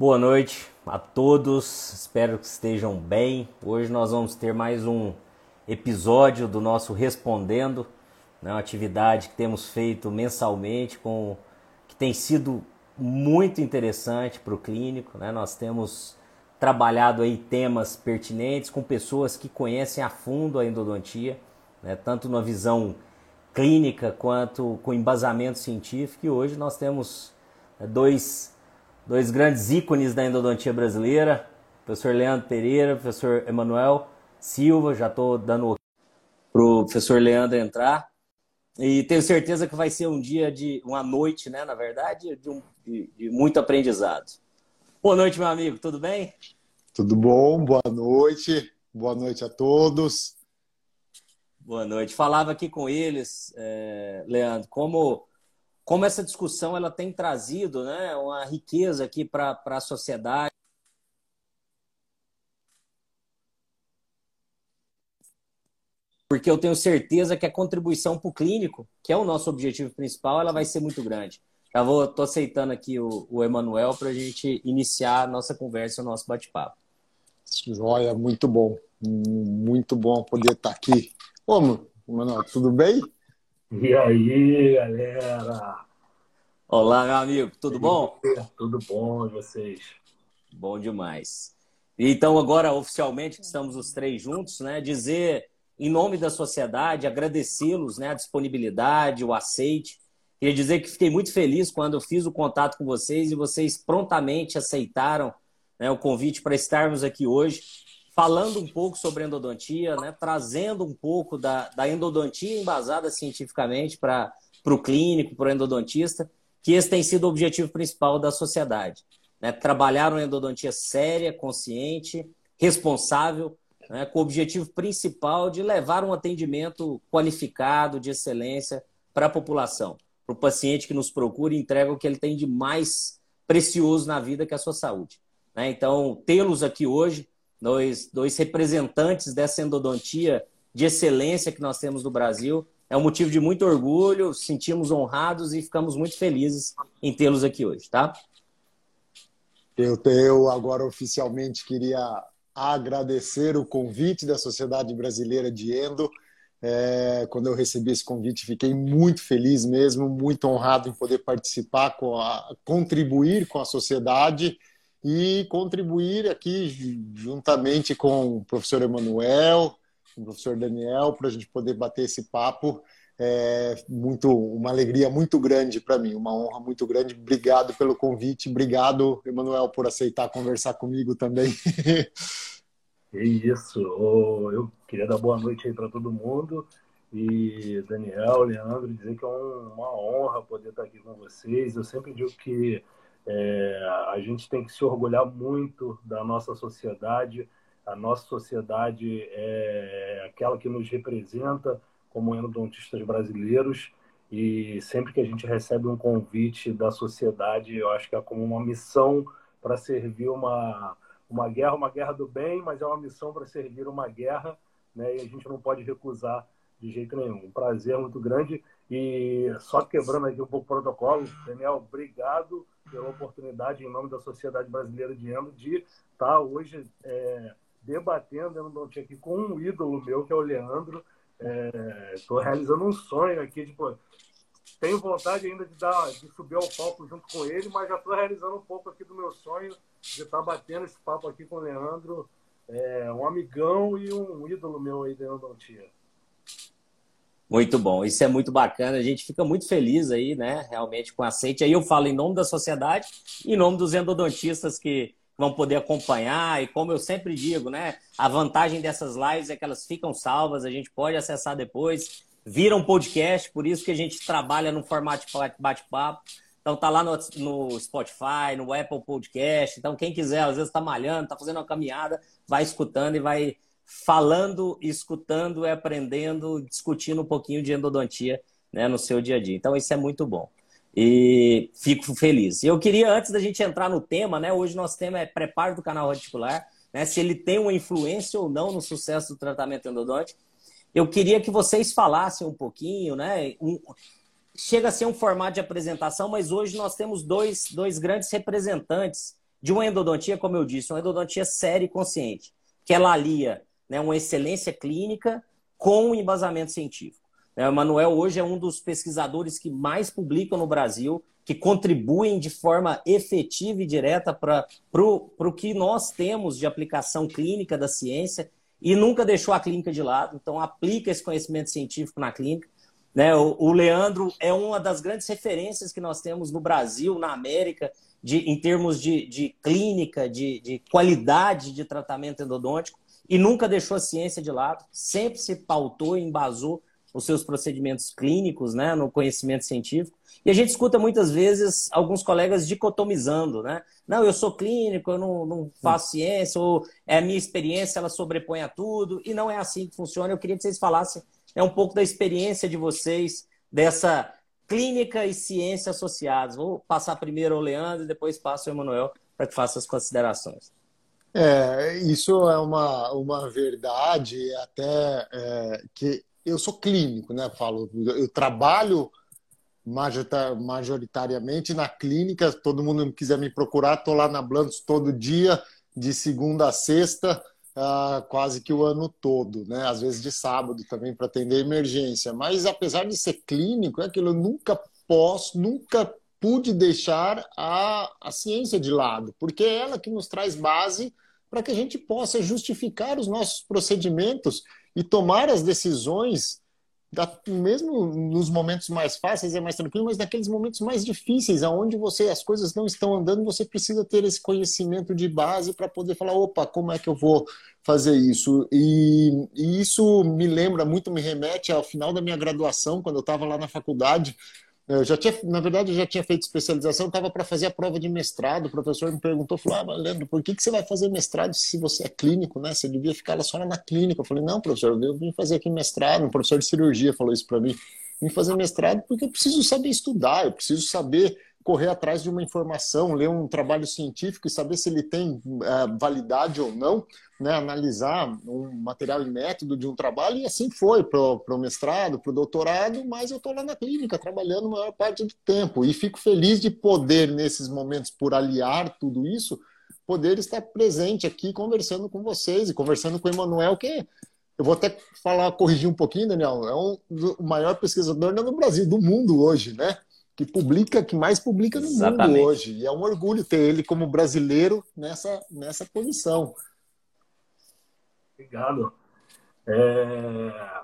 Boa noite a todos, espero que estejam bem. Hoje nós vamos ter mais um episódio do nosso Respondendo, né, uma atividade que temos feito mensalmente, com, que tem sido muito interessante para o clínico. Né? Nós temos trabalhado aí temas pertinentes com pessoas que conhecem a fundo a endodontia, né? tanto na visão clínica quanto com embasamento científico. E hoje nós temos né, dois dois grandes ícones da endodontia brasileira, professor Leandro Pereira, professor Emanuel Silva, já estou dando para o professor Leandro entrar. E tenho certeza que vai ser um dia de uma noite, né? Na verdade, de, um, de, de muito aprendizado. Boa noite, meu amigo, tudo bem? Tudo bom, boa noite, boa noite a todos. Boa noite. Falava aqui com eles, é, Leandro, como como essa discussão ela tem trazido né, uma riqueza aqui para a sociedade. Porque eu tenho certeza que a contribuição para o clínico, que é o nosso objetivo principal, ela vai ser muito grande. Já vou, tô aceitando aqui o, o Emanuel para a gente iniciar a nossa conversa, o nosso bate-papo. Joia, muito bom. Muito bom poder estar aqui. Ô, Emanuel, tudo bem? E aí, galera? Olá, meu amigo, tudo bom? Tudo bom, e vocês? Bom demais. Então, agora, oficialmente, que estamos os três juntos, né? Dizer, em nome da sociedade, agradecê-los, né? A disponibilidade, o aceite. Queria dizer que fiquei muito feliz quando eu fiz o contato com vocês e vocês prontamente aceitaram né, o convite para estarmos aqui hoje falando um pouco sobre endodontia, né, trazendo um pouco da, da endodontia embasada cientificamente para o clínico, para o endodontista, que esse tem sido o objetivo principal da sociedade. Né, trabalhar uma endodontia séria, consciente, responsável, né, com o objetivo principal de levar um atendimento qualificado, de excelência para a população, para o paciente que nos procura e entrega o que ele tem de mais precioso na vida, que é a sua saúde. Né? Então, tê-los aqui hoje dois, dois representantes dessa endodontia de excelência que nós temos no Brasil. É um motivo de muito orgulho, sentimos honrados e ficamos muito felizes em tê-los aqui hoje, tá? Eu, eu agora oficialmente queria agradecer o convite da Sociedade Brasileira de Endo. É, quando eu recebi esse convite, fiquei muito feliz mesmo, muito honrado em poder participar, com a, contribuir com a sociedade e contribuir aqui juntamente com o professor Emanuel, o professor Daniel, para a gente poder bater esse papo. É muito uma alegria muito grande para mim, uma honra muito grande. Obrigado pelo convite, obrigado, Emanuel, por aceitar conversar comigo também. É isso, eu queria dar boa noite aí para todo mundo e Daniel, Leandro, dizer que é uma honra poder estar aqui com vocês. Eu sempre digo que é, a gente tem que se orgulhar muito da nossa sociedade. A nossa sociedade é aquela que nos representa como endodontistas brasileiros. E sempre que a gente recebe um convite da sociedade, eu acho que é como uma missão para servir uma, uma guerra, uma guerra do bem, mas é uma missão para servir uma guerra, né? E a gente não pode recusar de jeito nenhum. Um prazer muito grande. E só quebrando aqui um pouco o protocolo, Daniel, obrigado pela oportunidade, em nome da Sociedade Brasileira de Endo, de estar tá hoje é, debatendo endodontia aqui com um ídolo meu, que é o Leandro. Estou é, realizando um sonho aqui, tipo, tenho vontade ainda de, dar, de subir ao palco junto com ele, mas já estou realizando um pouco aqui do meu sonho de estar tá batendo esse papo aqui com o Leandro, é, um amigão e um ídolo meu aí da endodontia. Muito bom, isso é muito bacana. A gente fica muito feliz aí, né? Realmente com o aceite. Aí eu falo em nome da sociedade, em nome dos endodontistas que vão poder acompanhar. E como eu sempre digo, né? A vantagem dessas lives é que elas ficam salvas, a gente pode acessar depois, vira um podcast, por isso que a gente trabalha no formato bate-papo. Então tá lá no, no, Spotify, no Apple Podcast. Então quem quiser, às vezes está malhando, está fazendo uma caminhada, vai escutando e vai falando, escutando, aprendendo, discutindo um pouquinho de endodontia né, no seu dia a dia. Então, isso é muito bom. E fico feliz. Eu queria, antes da gente entrar no tema, né? Hoje nosso tema é preparo do canal radicular, né? Se ele tem uma influência ou não no sucesso do tratamento endodôntico. Eu queria que vocês falassem um pouquinho, né? Um, chega a ser um formato de apresentação, mas hoje nós temos dois, dois grandes representantes de uma endodontia, como eu disse, uma endodontia séria e consciente, que ela alia né, uma excelência clínica com um embasamento científico. É, o Manuel hoje é um dos pesquisadores que mais publicam no Brasil, que contribuem de forma efetiva e direta para o que nós temos de aplicação clínica da ciência e nunca deixou a clínica de lado. Então, aplica esse conhecimento científico na clínica. Né? O, o Leandro é uma das grandes referências que nós temos no Brasil, na América, de, em termos de, de clínica, de, de qualidade de tratamento endodôntico, e nunca deixou a ciência de lado, sempre se pautou e embasou os seus procedimentos clínicos, né, no conhecimento científico. E a gente escuta muitas vezes alguns colegas dicotomizando, né? Não, eu sou clínico, eu não, não faço ciência, ou é a minha experiência, ela sobrepõe a tudo, e não é assim que funciona. Eu queria que vocês falassem é um pouco da experiência de vocês, dessa clínica e ciência associadas. Vou passar primeiro ao Leandro e depois passo ao Emanuel para que faça as considerações. É, isso é uma, uma verdade até é, que eu sou clínico, né? Falo, eu trabalho majoritariamente na clínica. Todo mundo quiser me procurar, estou lá na Blantos todo dia, de segunda a sexta, uh, quase que o ano todo, né? Às vezes de sábado também para atender emergência. Mas apesar de ser clínico, é aquilo eu nunca posso, nunca pude deixar a, a ciência de lado, porque é ela que nos traz base para que a gente possa justificar os nossos procedimentos e tomar as decisões, mesmo nos momentos mais fáceis é mais tranquilo, mas naqueles momentos mais difíceis, aonde você as coisas não estão andando, você precisa ter esse conhecimento de base para poder falar, opa, como é que eu vou fazer isso? E, e isso me lembra muito, me remete ao final da minha graduação, quando eu estava lá na faculdade, eu já tinha, na verdade, eu já tinha feito especialização, estava para fazer a prova de mestrado. O professor me perguntou, falou: ah, Leandro, por que, que você vai fazer mestrado se você é clínico, né? Você devia ficar lá só na clínica. Eu falei: não, professor, eu vim fazer aqui mestrado. Um professor de cirurgia falou isso para mim. Vim fazer mestrado porque eu preciso saber estudar, eu preciso saber correr atrás de uma informação, ler um trabalho científico e saber se ele tem é, validade ou não, né? analisar um material e método de um trabalho, e assim foi para o mestrado, para o doutorado, mas eu estou lá na clínica trabalhando a maior parte do tempo e fico feliz de poder, nesses momentos, por aliar tudo isso, poder estar presente aqui conversando com vocês e conversando com o Emanuel, que eu vou até falar, corrigir um pouquinho, Daniel, é um, o maior pesquisador não no Brasil, do mundo hoje, né? Que publica, que mais publica no Exatamente. mundo hoje. E é um orgulho ter ele como brasileiro nessa, nessa posição. Obrigado. É...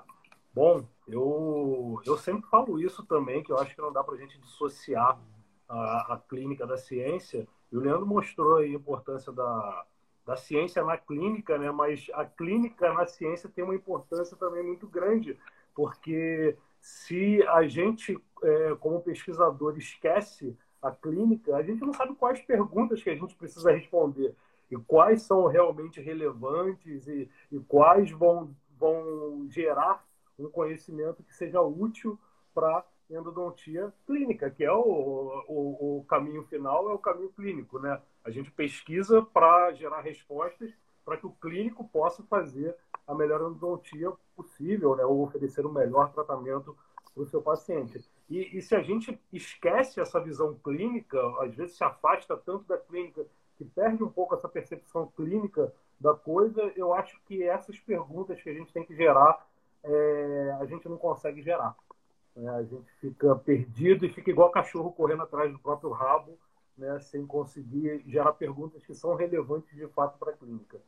Bom, eu, eu sempre falo isso também, que eu acho que não dá para a gente dissociar a, a clínica da ciência. E o Leandro mostrou a importância da, da ciência na clínica, né? mas a clínica na ciência tem uma importância também muito grande, porque se a gente, é, como pesquisador, esquece a clínica, a gente não sabe quais perguntas que a gente precisa responder e quais são realmente relevantes e, e quais vão, vão gerar um conhecimento que seja útil para endodontia clínica, que é o, o, o, caminho final, é o caminho clínico, né? A gente pesquisa para gerar respostas para que o clínico possa fazer a melhor endodontia possível, né, ou oferecer o melhor tratamento para o seu paciente. E, e, se a gente esquece essa visão clínica, às vezes se afasta tanto da clínica que perde um pouco essa percepção clínica da coisa, eu acho que essas perguntas que a gente tem que gerar, é, a gente não consegue gerar. Né? A gente fica perdido e fica igual cachorro correndo atrás do próprio rabo, né, sem conseguir gerar perguntas que são relevantes de fato para a clínica.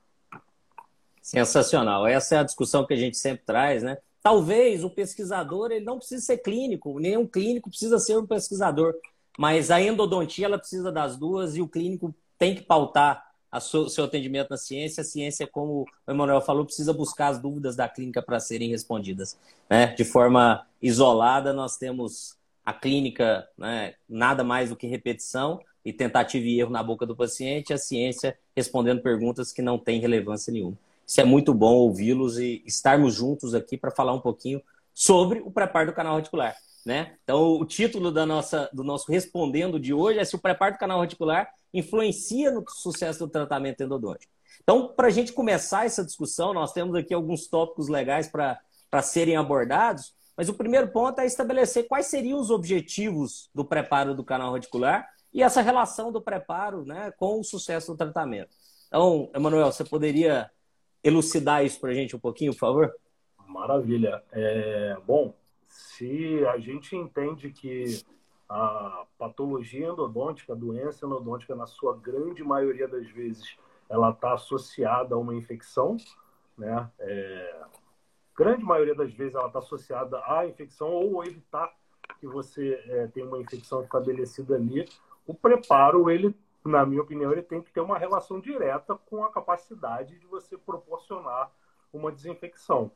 Sensacional. Essa é a discussão que a gente sempre traz, né? Talvez o pesquisador ele não precisa ser clínico, nenhum clínico precisa ser um pesquisador, mas a endodontia ela precisa das duas e o clínico tem que pautar o seu, seu atendimento na ciência. A ciência, como o Emanuel falou, precisa buscar as dúvidas da clínica para serem respondidas. Né? De forma isolada, nós temos a clínica, né, nada mais do que repetição e tentativa e erro na boca do paciente, a ciência respondendo perguntas que não têm relevância nenhuma. Isso é muito bom ouvi-los e estarmos juntos aqui para falar um pouquinho sobre o preparo do canal radicular. Né? Então, o título da nossa, do nosso Respondendo de hoje é se o preparo do canal radicular influencia no sucesso do tratamento endodôntico. Então, para a gente começar essa discussão, nós temos aqui alguns tópicos legais para serem abordados, mas o primeiro ponto é estabelecer quais seriam os objetivos do preparo do canal radicular e essa relação do preparo né, com o sucesso do tratamento. Então, Emanuel, você poderia elucidar isso para a gente um pouquinho, por favor? Maravilha. É, bom, se a gente entende que a patologia endodôntica, a doença endodôntica, na sua grande maioria das vezes, ela está associada a uma infecção, né? É, grande maioria das vezes ela está associada à infecção ou evitar que você é, tenha uma infecção estabelecida ali. O preparo, ele, na minha opinião, ele tem que ter uma relação direta com a capacidade de você proporcionar uma desinfecção.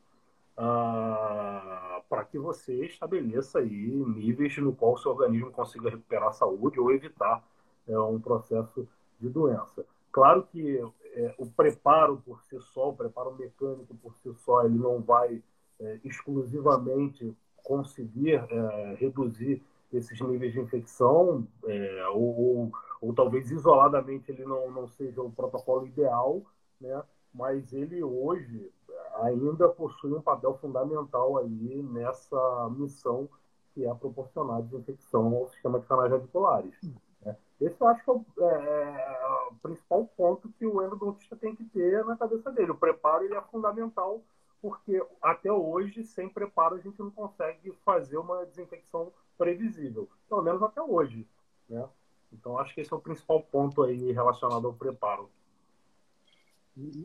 Ah, para que você estabeleça aí níveis no qual o seu organismo consiga recuperar a saúde ou evitar é, um processo de doença. Claro que é, o preparo por si só, o preparo mecânico por si só, ele não vai é, exclusivamente conseguir é, reduzir esses níveis de infecção, é, ou, ou, ou, talvez isoladamente ele não, não seja o protocolo ideal, né? mas ele hoje ainda possui um papel fundamental aí nessa missão que é proporcionar desinfecção ao sistema de canais radiculares. Né? Esse eu acho que é o, é, é o, principal ponto que o endodontista tem que ter na cabeça dele. O preparo ele é fundamental porque até hoje, sem preparo, a gente não consegue fazer uma desinfecção previsível. Pelo menos até hoje. Né? Então, acho que esse é o principal ponto aí relacionado ao preparo.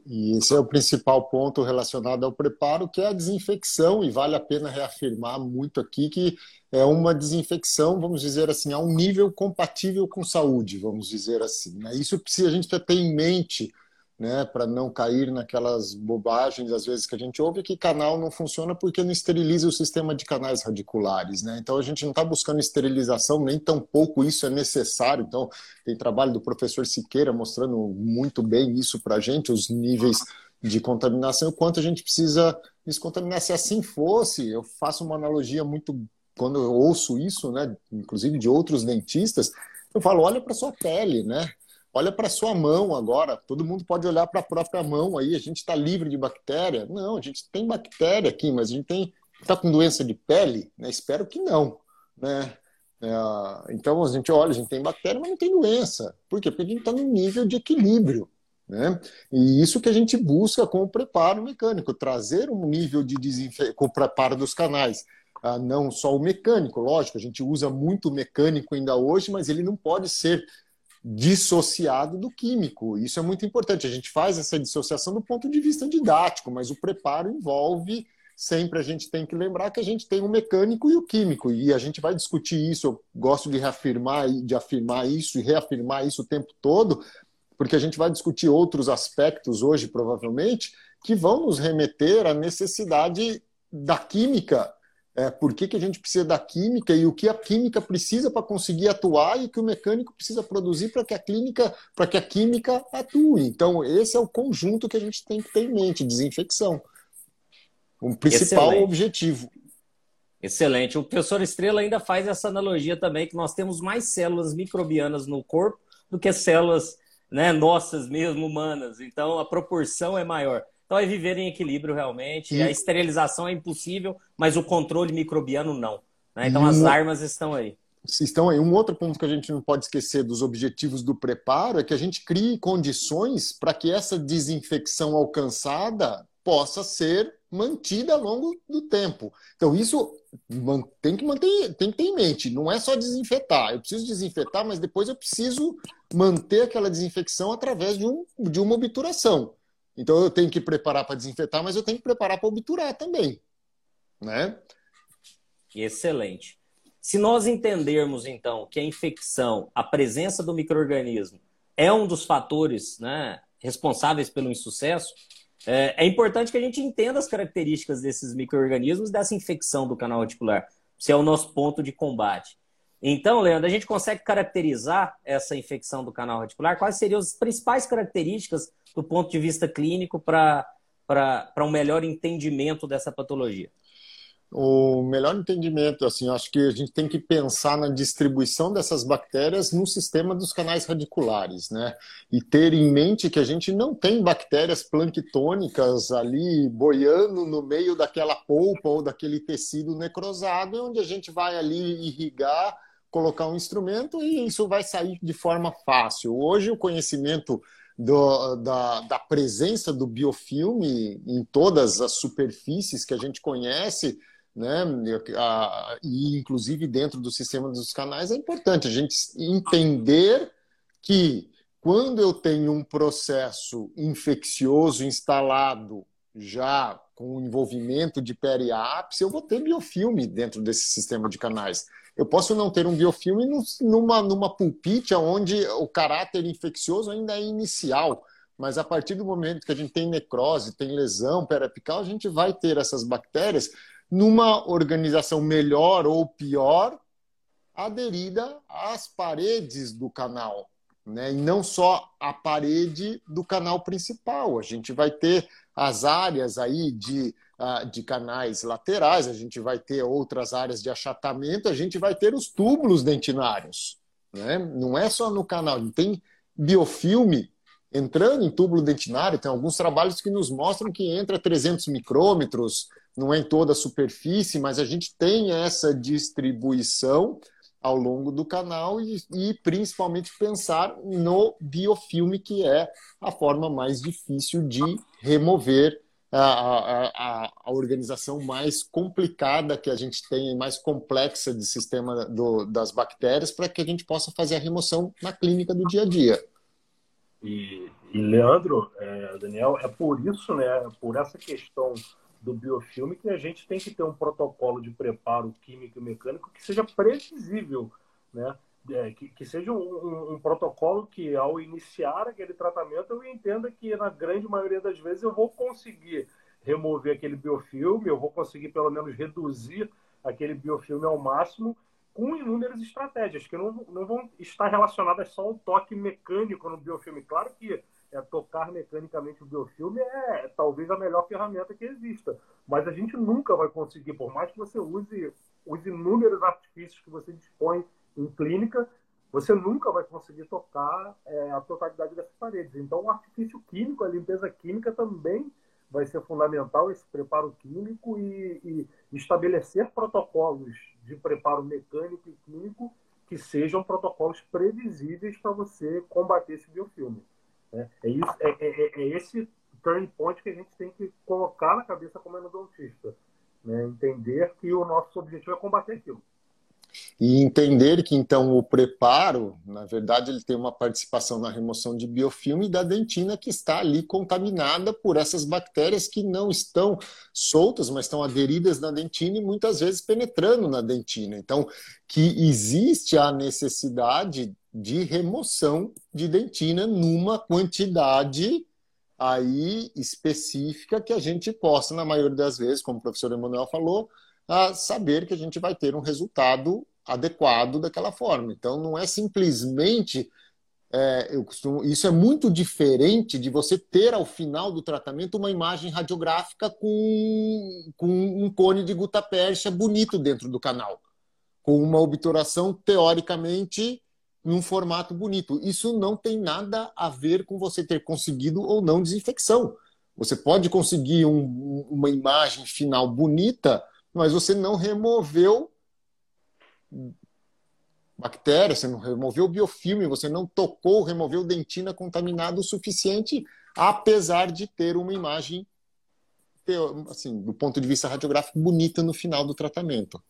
E esse é o principal ponto relacionado ao preparo, que é a desinfecção, e vale a pena reafirmar muito aqui que é uma desinfecção, vamos dizer assim, a um nível compatível com saúde, vamos dizer assim. Né? Isso precisa a gente ter em mente né, para não cair naquelas bobagens, às vezes, que a gente ouve, que canal não funciona porque não esteriliza o sistema de canais radiculares. Né? Então, a gente não está buscando esterilização, nem tampouco isso é necessário. Então, tem trabalho do professor Siqueira mostrando muito bem isso para a gente, os níveis de contaminação, o quanto a gente precisa descontaminar. Se assim fosse, eu faço uma analogia muito, quando eu ouço isso, né, inclusive de outros dentistas, eu falo, olha para sua pele, né? Olha para sua mão agora. Todo mundo pode olhar para a própria mão aí. A gente está livre de bactéria? Não, a gente tem bactéria aqui, mas a gente tem está com doença de pele? Né? Espero que não, né? É, então a gente olha, a gente tem bactéria, mas não tem doença. Por quê? Porque a gente está no nível de equilíbrio. Né? E isso que a gente busca com o preparo mecânico, trazer um nível de desinfecção, com o preparo dos canais. Ah, não só o mecânico, lógico, a gente usa muito mecânico ainda hoje, mas ele não pode ser dissociado do químico. Isso é muito importante. A gente faz essa dissociação do ponto de vista didático, mas o preparo envolve sempre a gente tem que lembrar que a gente tem o mecânico e o químico e a gente vai discutir isso. Eu gosto de reafirmar de afirmar isso e reafirmar isso o tempo todo, porque a gente vai discutir outros aspectos hoje provavelmente que vão nos remeter à necessidade da química é, por que, que a gente precisa da química e o que a química precisa para conseguir atuar e o que o mecânico precisa produzir para que a clínica, para que a química atue. Então, esse é o conjunto que a gente tem que ter em mente, desinfecção. O principal Excelente. objetivo. Excelente. O professor Estrela ainda faz essa analogia também, que nós temos mais células microbianas no corpo do que células né, nossas mesmo, humanas. Então, a proporção é maior. Então é viver em equilíbrio realmente. E... A esterilização é impossível, mas o controle microbiano não. Né? Então as armas estão aí. Estão aí. Um outro ponto que a gente não pode esquecer dos objetivos do preparo é que a gente crie condições para que essa desinfecção alcançada possa ser mantida ao longo do tempo. Então, isso tem que manter, tem que ter em mente. Não é só desinfetar. Eu preciso desinfetar, mas depois eu preciso manter aquela desinfecção através de, um, de uma obturação. Então eu tenho que preparar para desinfetar, mas eu tenho que preparar para obturar também, né? Excelente. Se nós entendermos então que a infecção, a presença do microorganismo é um dos fatores, né, responsáveis pelo insucesso, é, é importante que a gente entenda as características desses microorganismos dessa infecção do canal reticular. Se é o nosso ponto de combate. Então, Leandro, a gente consegue caracterizar essa infecção do canal reticular? Quais seriam as principais características do ponto de vista clínico para um melhor entendimento dessa patologia? O melhor entendimento, assim, acho que a gente tem que pensar na distribuição dessas bactérias no sistema dos canais radiculares, né? E ter em mente que a gente não tem bactérias planctônicas ali boiando no meio daquela polpa ou daquele tecido necrosado, onde a gente vai ali irrigar colocar um instrumento e isso vai sair de forma fácil. Hoje, o conhecimento do, da, da presença do biofilme em todas as superfícies que a gente conhece, né, e inclusive dentro do sistema dos canais, é importante a gente entender que quando eu tenho um processo infeccioso instalado já com envolvimento de periápice, eu vou ter biofilme dentro desse sistema de canais. Eu posso não ter um biofilme numa, numa pulpite onde o caráter infeccioso ainda é inicial, mas a partir do momento que a gente tem necrose, tem lesão periapical, a gente vai ter essas bactérias numa organização melhor ou pior aderida às paredes do canal, né? E não só a parede do canal principal. A gente vai ter as áreas aí de, de canais laterais, a gente vai ter outras áreas de achatamento, a gente vai ter os túbulos dentinários. Né? Não é só no canal, tem biofilme entrando em túbulo dentinário, tem alguns trabalhos que nos mostram que entra 300 micrômetros, não é em toda a superfície, mas a gente tem essa distribuição ao longo do canal e, e, principalmente pensar no biofilme, que é a forma mais difícil de remover a, a, a, organização mais complicada que a gente tem, mais complexa de sistema do, das bactérias, para que a gente possa fazer a remoção na clínica do dia a dia. E, e Leandro, é, Daniel, é por isso, né, por essa questão do biofilme que a gente tem que ter um protocolo de preparo químico e mecânico que seja previsível, né? É, que, que, seja um, um, um, protocolo que, ao iniciar aquele tratamento, eu entenda que, na grande maioria das vezes, eu vou conseguir remover aquele biofilme, eu vou conseguir, pelo menos, reduzir aquele biofilme ao máximo com inúmeras estratégias, que não, não vão estar relacionadas só ao toque mecânico no biofilme. Claro que é, tocar mecanicamente o biofilme é, é talvez a melhor ferramenta que exista. Mas a gente nunca vai conseguir, por mais que você use os inúmeros artifícios que você dispõe em clínica, você nunca vai conseguir tocar é, a totalidade dessas paredes. Então, o artifício químico, a limpeza química também vai ser fundamental, esse preparo químico e, e estabelecer protocolos de preparo mecânico e químico que sejam protocolos previsíveis para você combater esse biofilme. É, é, isso, é, é, é, esse turning point que a gente tem que colocar na cabeça como endodontista. Né? Entender que o nosso objetivo é combater aquilo. E entender que, então, o preparo, na verdade, ele tem uma participação na remoção de biofilme da dentina que está ali contaminada por essas bactérias que não estão soltas, mas estão aderidas na dentina e muitas vezes penetrando na dentina. Então, que existe a necessidade de remoção de dentina numa quantidade aí específica que a gente possa, na maioria das vezes, como o professor Emanuel falou, a saber que a gente vai ter um resultado adequado daquela forma. Então, não é simplesmente. É, eu costumo, isso é muito diferente de você ter ao final do tratamento uma imagem radiográfica com, com um cone de gutapérsia bonito dentro do canal, com uma obturação teoricamente num formato bonito. Isso não tem nada a ver com você ter conseguido ou não desinfecção. Você pode conseguir um, uma imagem final bonita, mas você não removeu bactéria, você não removeu biofilme, você não tocou, removeu dentina contaminada o suficiente, apesar de ter uma imagem, assim, do ponto de vista radiográfico, bonita no final do tratamento.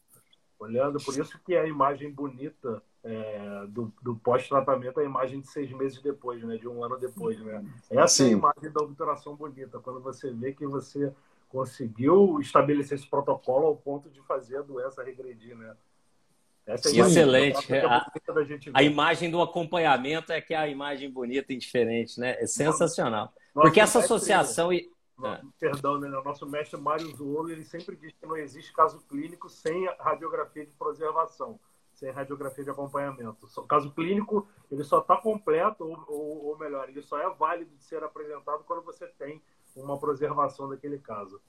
Olhando, por isso que a imagem bonita é, do, do pós-tratamento é a imagem de seis meses depois, né? De um ano depois, né? Essa Sim. é a imagem da obturação bonita, quando você vê que você conseguiu estabelecer esse protocolo ao ponto de fazer a doença regredir, né? Essa é Excelente. A, a, imagem do acompanhamento é que é a imagem bonita e diferente, né? É sensacional. Nossa, Porque essa associação... E é. Perdão, né? O nosso mestre Mário Zuolo, ele sempre diz que não existe caso clínico sem radiografia de preservação, sem radiografia de acompanhamento. O caso clínico, ele só está completo, ou, ou, ou, melhor, ele só é válido de ser apresentado quando você tem uma preservação daquele caso.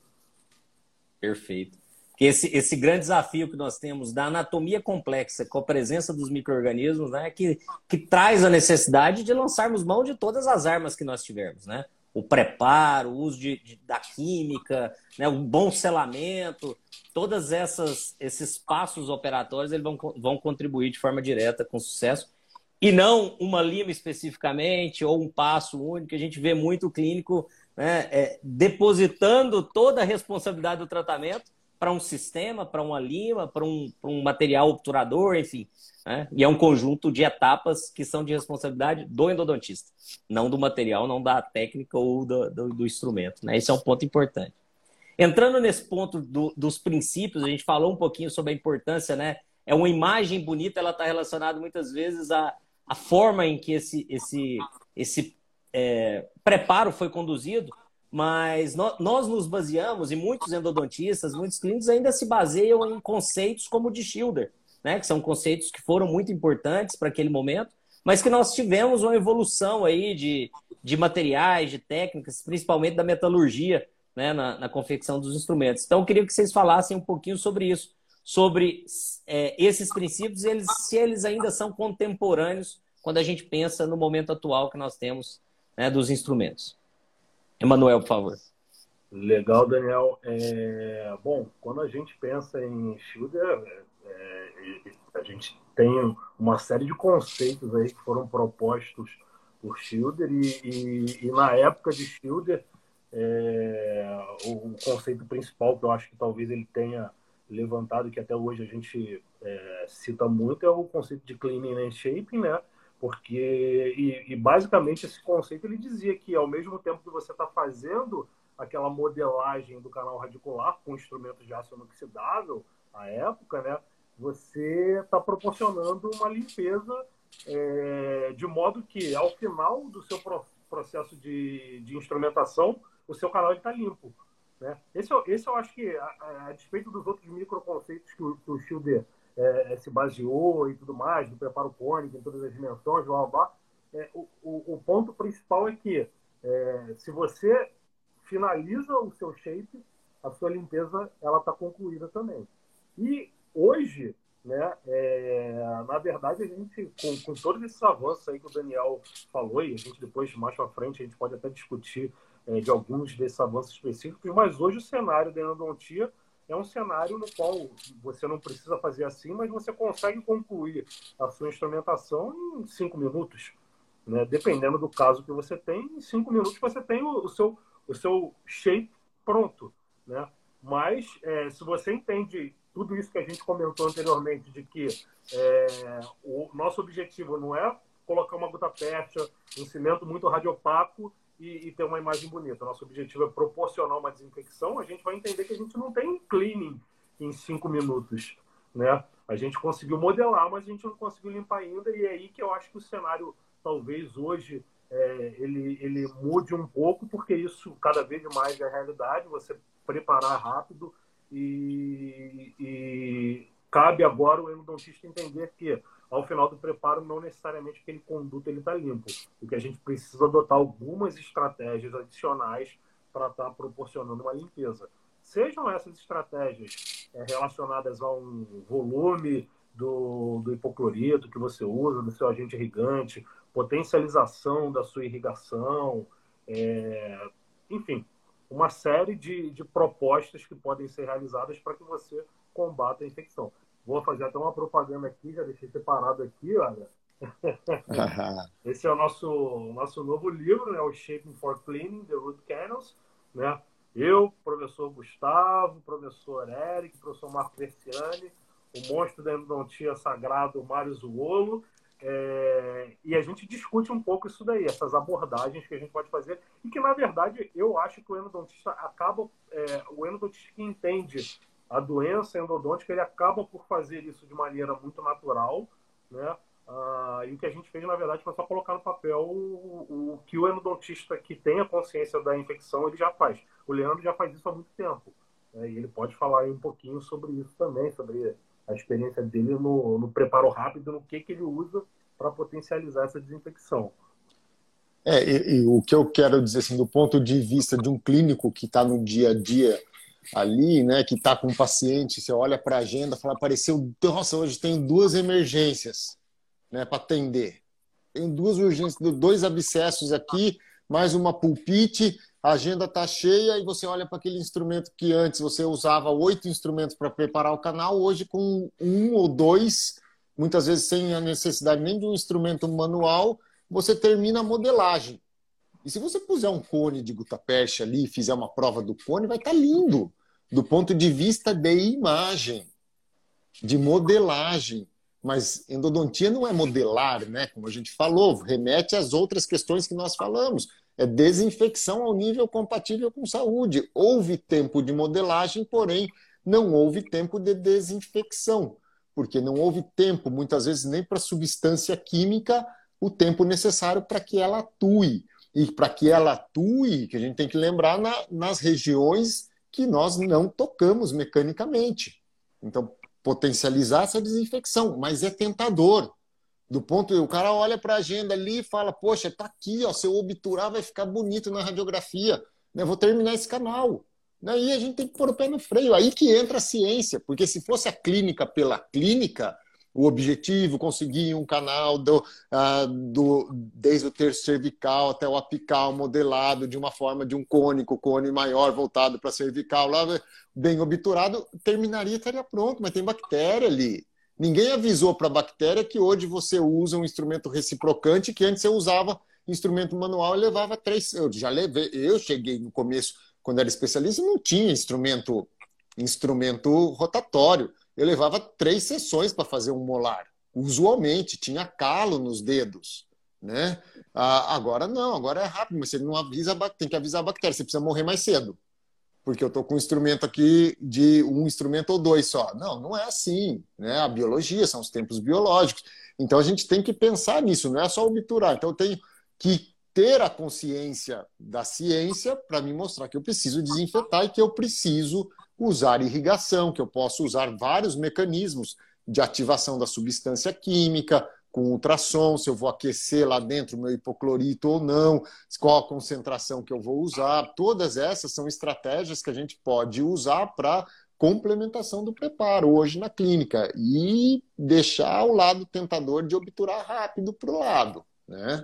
Perfeito. Esse, esse grande desafio que nós temos da anatomia complexa com a presença dos micro-organismos, né, que, que traz a necessidade de lançarmos mão de todas as armas que nós tivermos, né? o preparo, o uso de, de, da química, né, o bom selamento, todas essas esses passos operatórios eles vão, vão contribuir de forma direta com sucesso e não uma lima especificamente ou um passo único. A gente vê muito clínico né, é, depositando toda a responsabilidade do tratamento para um sistema, para uma lima, para um, um, material obturador, enfim. Né? E é um conjunto de etapas que são de responsabilidade do endodontista, não do material, não da técnica ou do, do, do instrumento. Né? Esse é um ponto importante. Entrando nesse ponto do, dos princípios, a gente falou um pouquinho sobre a importância, né? É uma imagem bonita, ela está relacionada muitas vezes à, à forma em que esse, esse, esse é, preparo foi conduzido, mas nós, nós nos baseamos, e muitos endodontistas, muitos clínicos ainda se baseiam em conceitos como o de Schilder, né? que são conceitos que foram muito importantes para aquele momento, mas que nós tivemos uma evolução aí de, de materiais, de técnicas, principalmente da metalurgia, né, na, na, confecção dos instrumentos. Então, eu queria que vocês falassem um pouquinho sobre isso, sobre é, esses princípios, eles, se eles ainda são contemporâneos quando a gente pensa no momento atual que nós temos né, dos instrumentos. Emanuel, por favor. Legal, Daniel. É, bom, quando a gente pensa em Schilder, é, é a gente tem uma série de conceitos aí que foram propostos por Schilder e, e, e na época de Schilder é, o conceito principal que eu acho que talvez ele tenha levantado, que até hoje a gente é, cita muito, é o conceito de cleaning and shaping, né? Porque, e, e, basicamente esse conceito ele dizia que ao mesmo tempo que você está fazendo aquela modelagem do canal radicular com instrumentos de aço inoxidável, à época, né? Você está proporcionando uma limpeza é, de modo que ao final do seu processo de, de instrumentação o seu canal está limpo. Né? Esse, esse eu acho que, a, a despeito dos outros microconceitos que que o Schilder é, é, se baseou e tudo mais, do preparo cônico em todas as dimensões, blá, blá, blá é, o, o, ponto principal é que é, se você finaliza o seu shape, a sua limpeza ela está concluída também. E hoje, né, é, na verdade, a gente, com, com todos esses avanços aí que o Daniel falou, e a gente depois, mais para frente, a gente pode até discutir é, de alguns desses avanços específicos, mas hoje o cenário da endodontia é um cenário no qual você não precisa fazer assim, mas você consegue concluir a sua instrumentação em cinco minutos. Né? Dependendo do caso que você tem, em cinco minutos você tem o, o seu, o seu shape pronto. Né? Mas é, se você entende tudo isso que a gente comentou anteriormente, de que é, o nosso objetivo não é colocar uma gota percha, um cimento muito radiopaco e, e, ter uma imagem bonita. Nosso objetivo é proporcionar uma desinfecção. A gente vai entender que a gente não tem cleaning em cinco minutos, né? A gente conseguiu modelar, mas a gente não conseguiu limpar ainda. E é aí que eu acho que o cenário, talvez hoje, é, ele, ele mude um pouco, porque isso cada vez mais é a realidade. Você preparar rápido e, e cabe agora o endodontista entender que ao final do preparo, não necessariamente aquele conduto está limpo. O que a gente precisa adotar algumas estratégias adicionais para estar tá proporcionando uma limpeza. Sejam essas estratégias é, relacionadas a um volume do, do hipoclorito que você usa, do seu agente irrigante, potencialização da sua irrigação, é, enfim, uma série de, de propostas que podem ser realizadas para que você combata a infecção. Vou fazer até uma propaganda aqui, já deixei separado aqui, olha. Esse é o nosso, nosso novo livro, né? O Shaping for Cleaning, The Root Canals, né? Eu, professor Gustavo, professor Eric, professor Marco Versiani, o monstro da endodontia sagrado Mário Zuolo, é, e a gente discute um pouco isso daí, essas abordagens que a gente pode fazer, e que, na verdade, eu acho que o endodontista acaba, é, o endodontista que entende a doença endodôntica ele acaba por fazer isso de maneira muito natural, né? Ah, e o que a gente fez, na verdade, foi só colocar no papel o, o, que o endodontista que tem a consciência da infecção ele já faz. O Leandro já faz isso há muito tempo. Né? E ele pode falar um pouquinho sobre isso também, sobre a experiência dele no, no preparo rápido, no que, que ele usa para potencializar essa desinfecção. É, e, e, o que eu quero dizer, assim, do ponto de vista de um clínico que está no dia a dia ali, né, que está com paciente, você olha para a agenda, fala, apareceu, nossa, hoje tem duas emergências, né, para atender. Tem duas urgências, dois abscessos aqui, mais uma pulpite, a agenda está cheia e você olha para aquele instrumento que antes você usava oito instrumentos para preparar o canal, hoje com um ou dois, muitas vezes sem a necessidade nem de um instrumento manual, você termina a modelagem. E se você puser um cone de gutapercha ali e fizer uma prova do cone, vai estar tá lindo, do ponto de vista de imagem, de modelagem. Mas endodontia não é modelar, né? Como a gente falou, remete às outras questões que nós falamos. É desinfecção ao nível compatível com saúde. Houve tempo de modelagem, porém não houve tempo de desinfecção, porque não houve tempo, muitas vezes, nem para substância química, o tempo necessário para que ela atue. E para que ela atue, que a gente tem que lembrar na, nas regiões que nós não tocamos mecanicamente. Então, potencializar essa desinfecção, mas é tentador. Do ponto, o cara olha para a agenda ali e fala: Poxa, tá aqui, ó, se eu obturar vai ficar bonito na radiografia. Né? Vou terminar esse canal. Aí a gente tem que pôr o pé no freio. Aí que entra a ciência, porque se fosse a clínica pela clínica, o objetivo, conseguir um canal do, uh, do, desde o terço cervical até o apical modelado de uma forma de um cônico, cone maior voltado para cervical, lá bem obturado, terminaria estaria pronto, mas tem bactéria ali. Ninguém avisou para a bactéria que hoje você usa um instrumento reciprocante que antes você usava instrumento manual e levava três. Eu já levei, eu cheguei no começo, quando era especialista, não tinha instrumento instrumento rotatório. Eu levava três sessões para fazer um molar. Usualmente tinha calo nos dedos, né? Ah, agora não, agora é rápido, mas você não avisa, tem que avisar a bactéria, você precisa morrer mais cedo porque eu estou com um instrumento aqui de um instrumento ou dois só. Não, não é assim. Né? A biologia são os tempos biológicos. Então a gente tem que pensar nisso, não é só obturar. Então eu tenho que ter a consciência da ciência para me mostrar que eu preciso desinfetar e que eu preciso usar irrigação, que eu posso usar vários mecanismos de ativação da substância química, com ultrassom, se eu vou aquecer lá dentro o meu hipoclorito ou não, qual a concentração que eu vou usar. Todas essas são estratégias que a gente pode usar para complementação do preparo hoje na clínica e deixar o lado tentador de obturar rápido para o lado, né?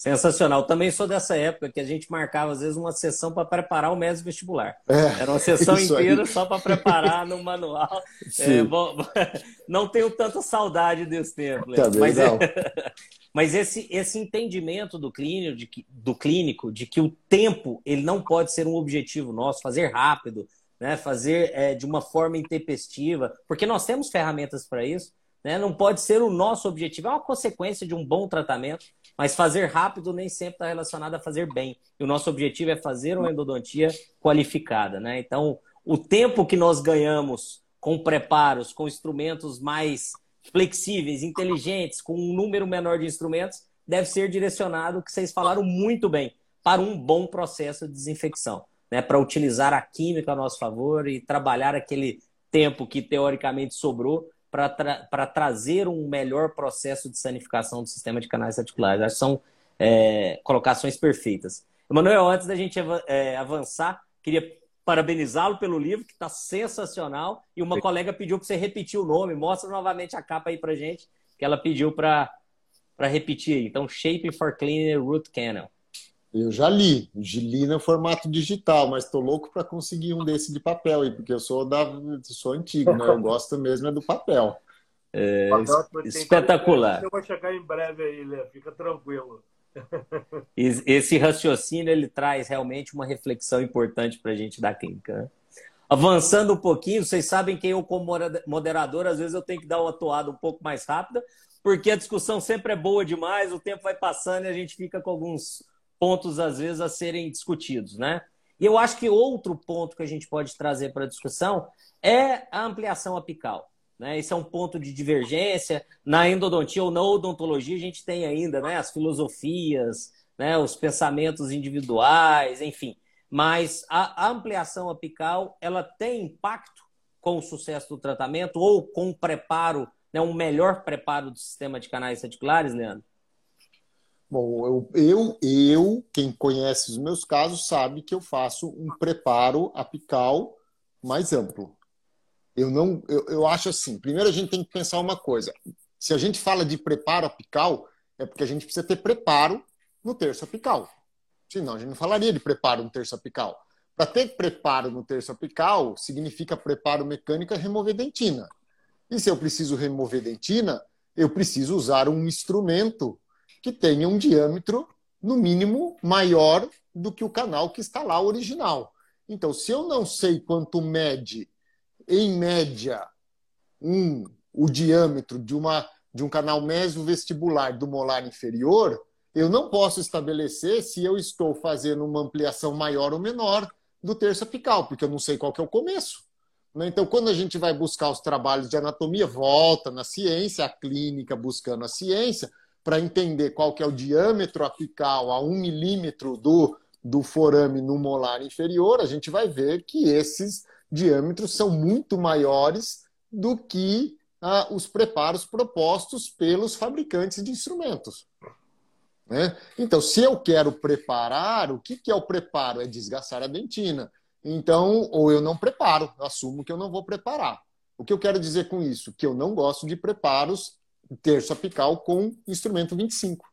Sensacional. Também sou dessa época que a gente marcava, às vezes, uma sessão para preparar o mês vestibular. É, Era uma sessão inteira aí. só para preparar no manual. É, bom, não tenho tanta saudade desse tempo. mas, é, mas esse, esse entendimento do clínico, de que, do clínico, de que o tempo ele não pode ser um objetivo nosso, fazer rápido, né, fazer é, de uma forma intempestiva, porque nós temos ferramentas para isso. Né? Não pode ser o nosso objetivo, é uma consequência de um bom tratamento, mas fazer rápido nem sempre está relacionado a fazer bem. E o nosso objetivo é fazer uma endodontia qualificada. Né? Então, o tempo que nós ganhamos com preparos, com instrumentos mais flexíveis, inteligentes, com um número menor de instrumentos, deve ser direcionado, que vocês falaram muito bem, para um bom processo de desinfecção, né? para utilizar a química a nosso favor e trabalhar aquele tempo que teoricamente sobrou para tra trazer um melhor processo de sanificação do sistema de canais articulares. Acho que são é, colocações perfeitas. Emanuel, antes da gente é, avançar, queria parabenizá-lo pelo livro, que está sensacional. E uma Sim. colega pediu para você repetir o nome. Mostra novamente a capa aí para gente, que ela pediu para repetir. Então, Shape for Cleaner Root Canal. Eu já li, li no formato digital, mas estou louco para conseguir um desse de papel aí, porque eu sou da sou antigo, né? Eu gosto mesmo é do papel. É, espetacular. Eu vou chegar em breve aí, Lê, fica tranquilo. Esse raciocínio ele traz realmente uma reflexão importante para a gente da clínica. Né? Avançando um pouquinho, vocês sabem que eu, como moderador, às vezes eu tenho que dar uma atuada um pouco mais rápida, porque a discussão sempre é boa demais, o tempo vai passando e a gente fica com alguns pontos, às vezes, a serem discutidos, né? E eu acho que outro ponto que a gente pode trazer para a discussão é a ampliação apical. Né? Esse é um ponto de divergência. Na endodontia ou na odontologia, a gente tem ainda né, as filosofias, né, os pensamentos individuais, enfim. Mas a, ampliação apical ela tem impacto com o sucesso do tratamento ou com o preparo, né, um melhor preparo do sistema de canais reticulares, Leandro? Bom, eu, eu, eu, quem conhece os meus casos, sabe que eu faço um preparo apical mais amplo. Eu não, eu, eu acho assim. Primeiro a gente tem que pensar uma coisa. Se a gente fala de preparo apical, é porque a gente precisa ter preparo no terço apical. Senão a gente não falaria de preparo no terço apical. Para ter preparo no terço apical, significa preparo mecânico é remover dentina. E se eu preciso remover dentina, eu preciso usar um instrumento que tenha um diâmetro, no mínimo, maior do que o canal que está lá original. Então, se eu não sei quanto mede, em média, um, o diâmetro de, uma, de um canal mesovestibular do molar inferior, eu não posso estabelecer se eu estou fazendo uma ampliação maior ou menor do terço apical, porque eu não sei qual que é o começo. Né? Então, quando a gente vai buscar os trabalhos de anatomia, volta na ciência, a clínica buscando a ciência, para entender qual que é o diâmetro apical a um milímetro do, do forame no molar inferior, a gente vai ver que esses diâmetros são muito maiores do que ah, os preparos propostos pelos fabricantes de instrumentos. Né? Então, se eu quero preparar, o que, que é o preparo? É desgastar a dentina. Então, ou eu não preparo, eu assumo que eu não vou preparar. O que eu quero dizer com isso? Que eu não gosto de preparos terço apical com instrumento 25.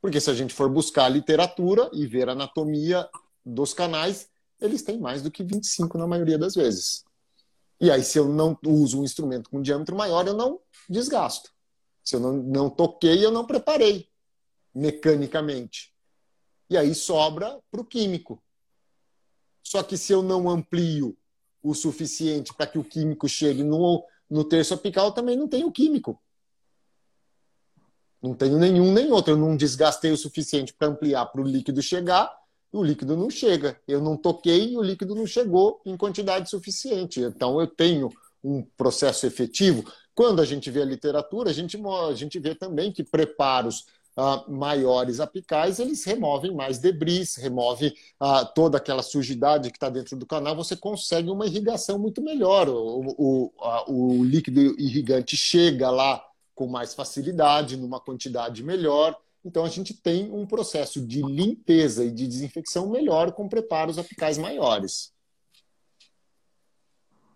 Porque se a gente for buscar literatura e ver a anatomia dos canais, eles têm mais do que 25 na maioria das vezes. E aí, se eu não uso um instrumento com diâmetro maior, eu não desgasto. Se eu não, não toquei, eu não preparei mecanicamente. E aí sobra para o químico. Só que se eu não amplio o suficiente para que o químico chegue no, no terço apical, também não tenho químico. Não tenho nenhum nem outro. Eu não desgastei o suficiente para ampliar para o líquido chegar, e o líquido não chega. Eu não toquei e o líquido não chegou em quantidade suficiente. Então eu tenho um processo efetivo. Quando a gente vê a literatura, a gente, a gente vê também que preparos uh, maiores apicais, eles removem mais debris, remove uh, toda aquela sujidade que está dentro do canal, você consegue uma irrigação muito melhor. O, o, uh, o líquido irrigante chega lá com mais facilidade, numa quantidade melhor. Então a gente tem um processo de limpeza e de desinfecção melhor com preparos apicais maiores.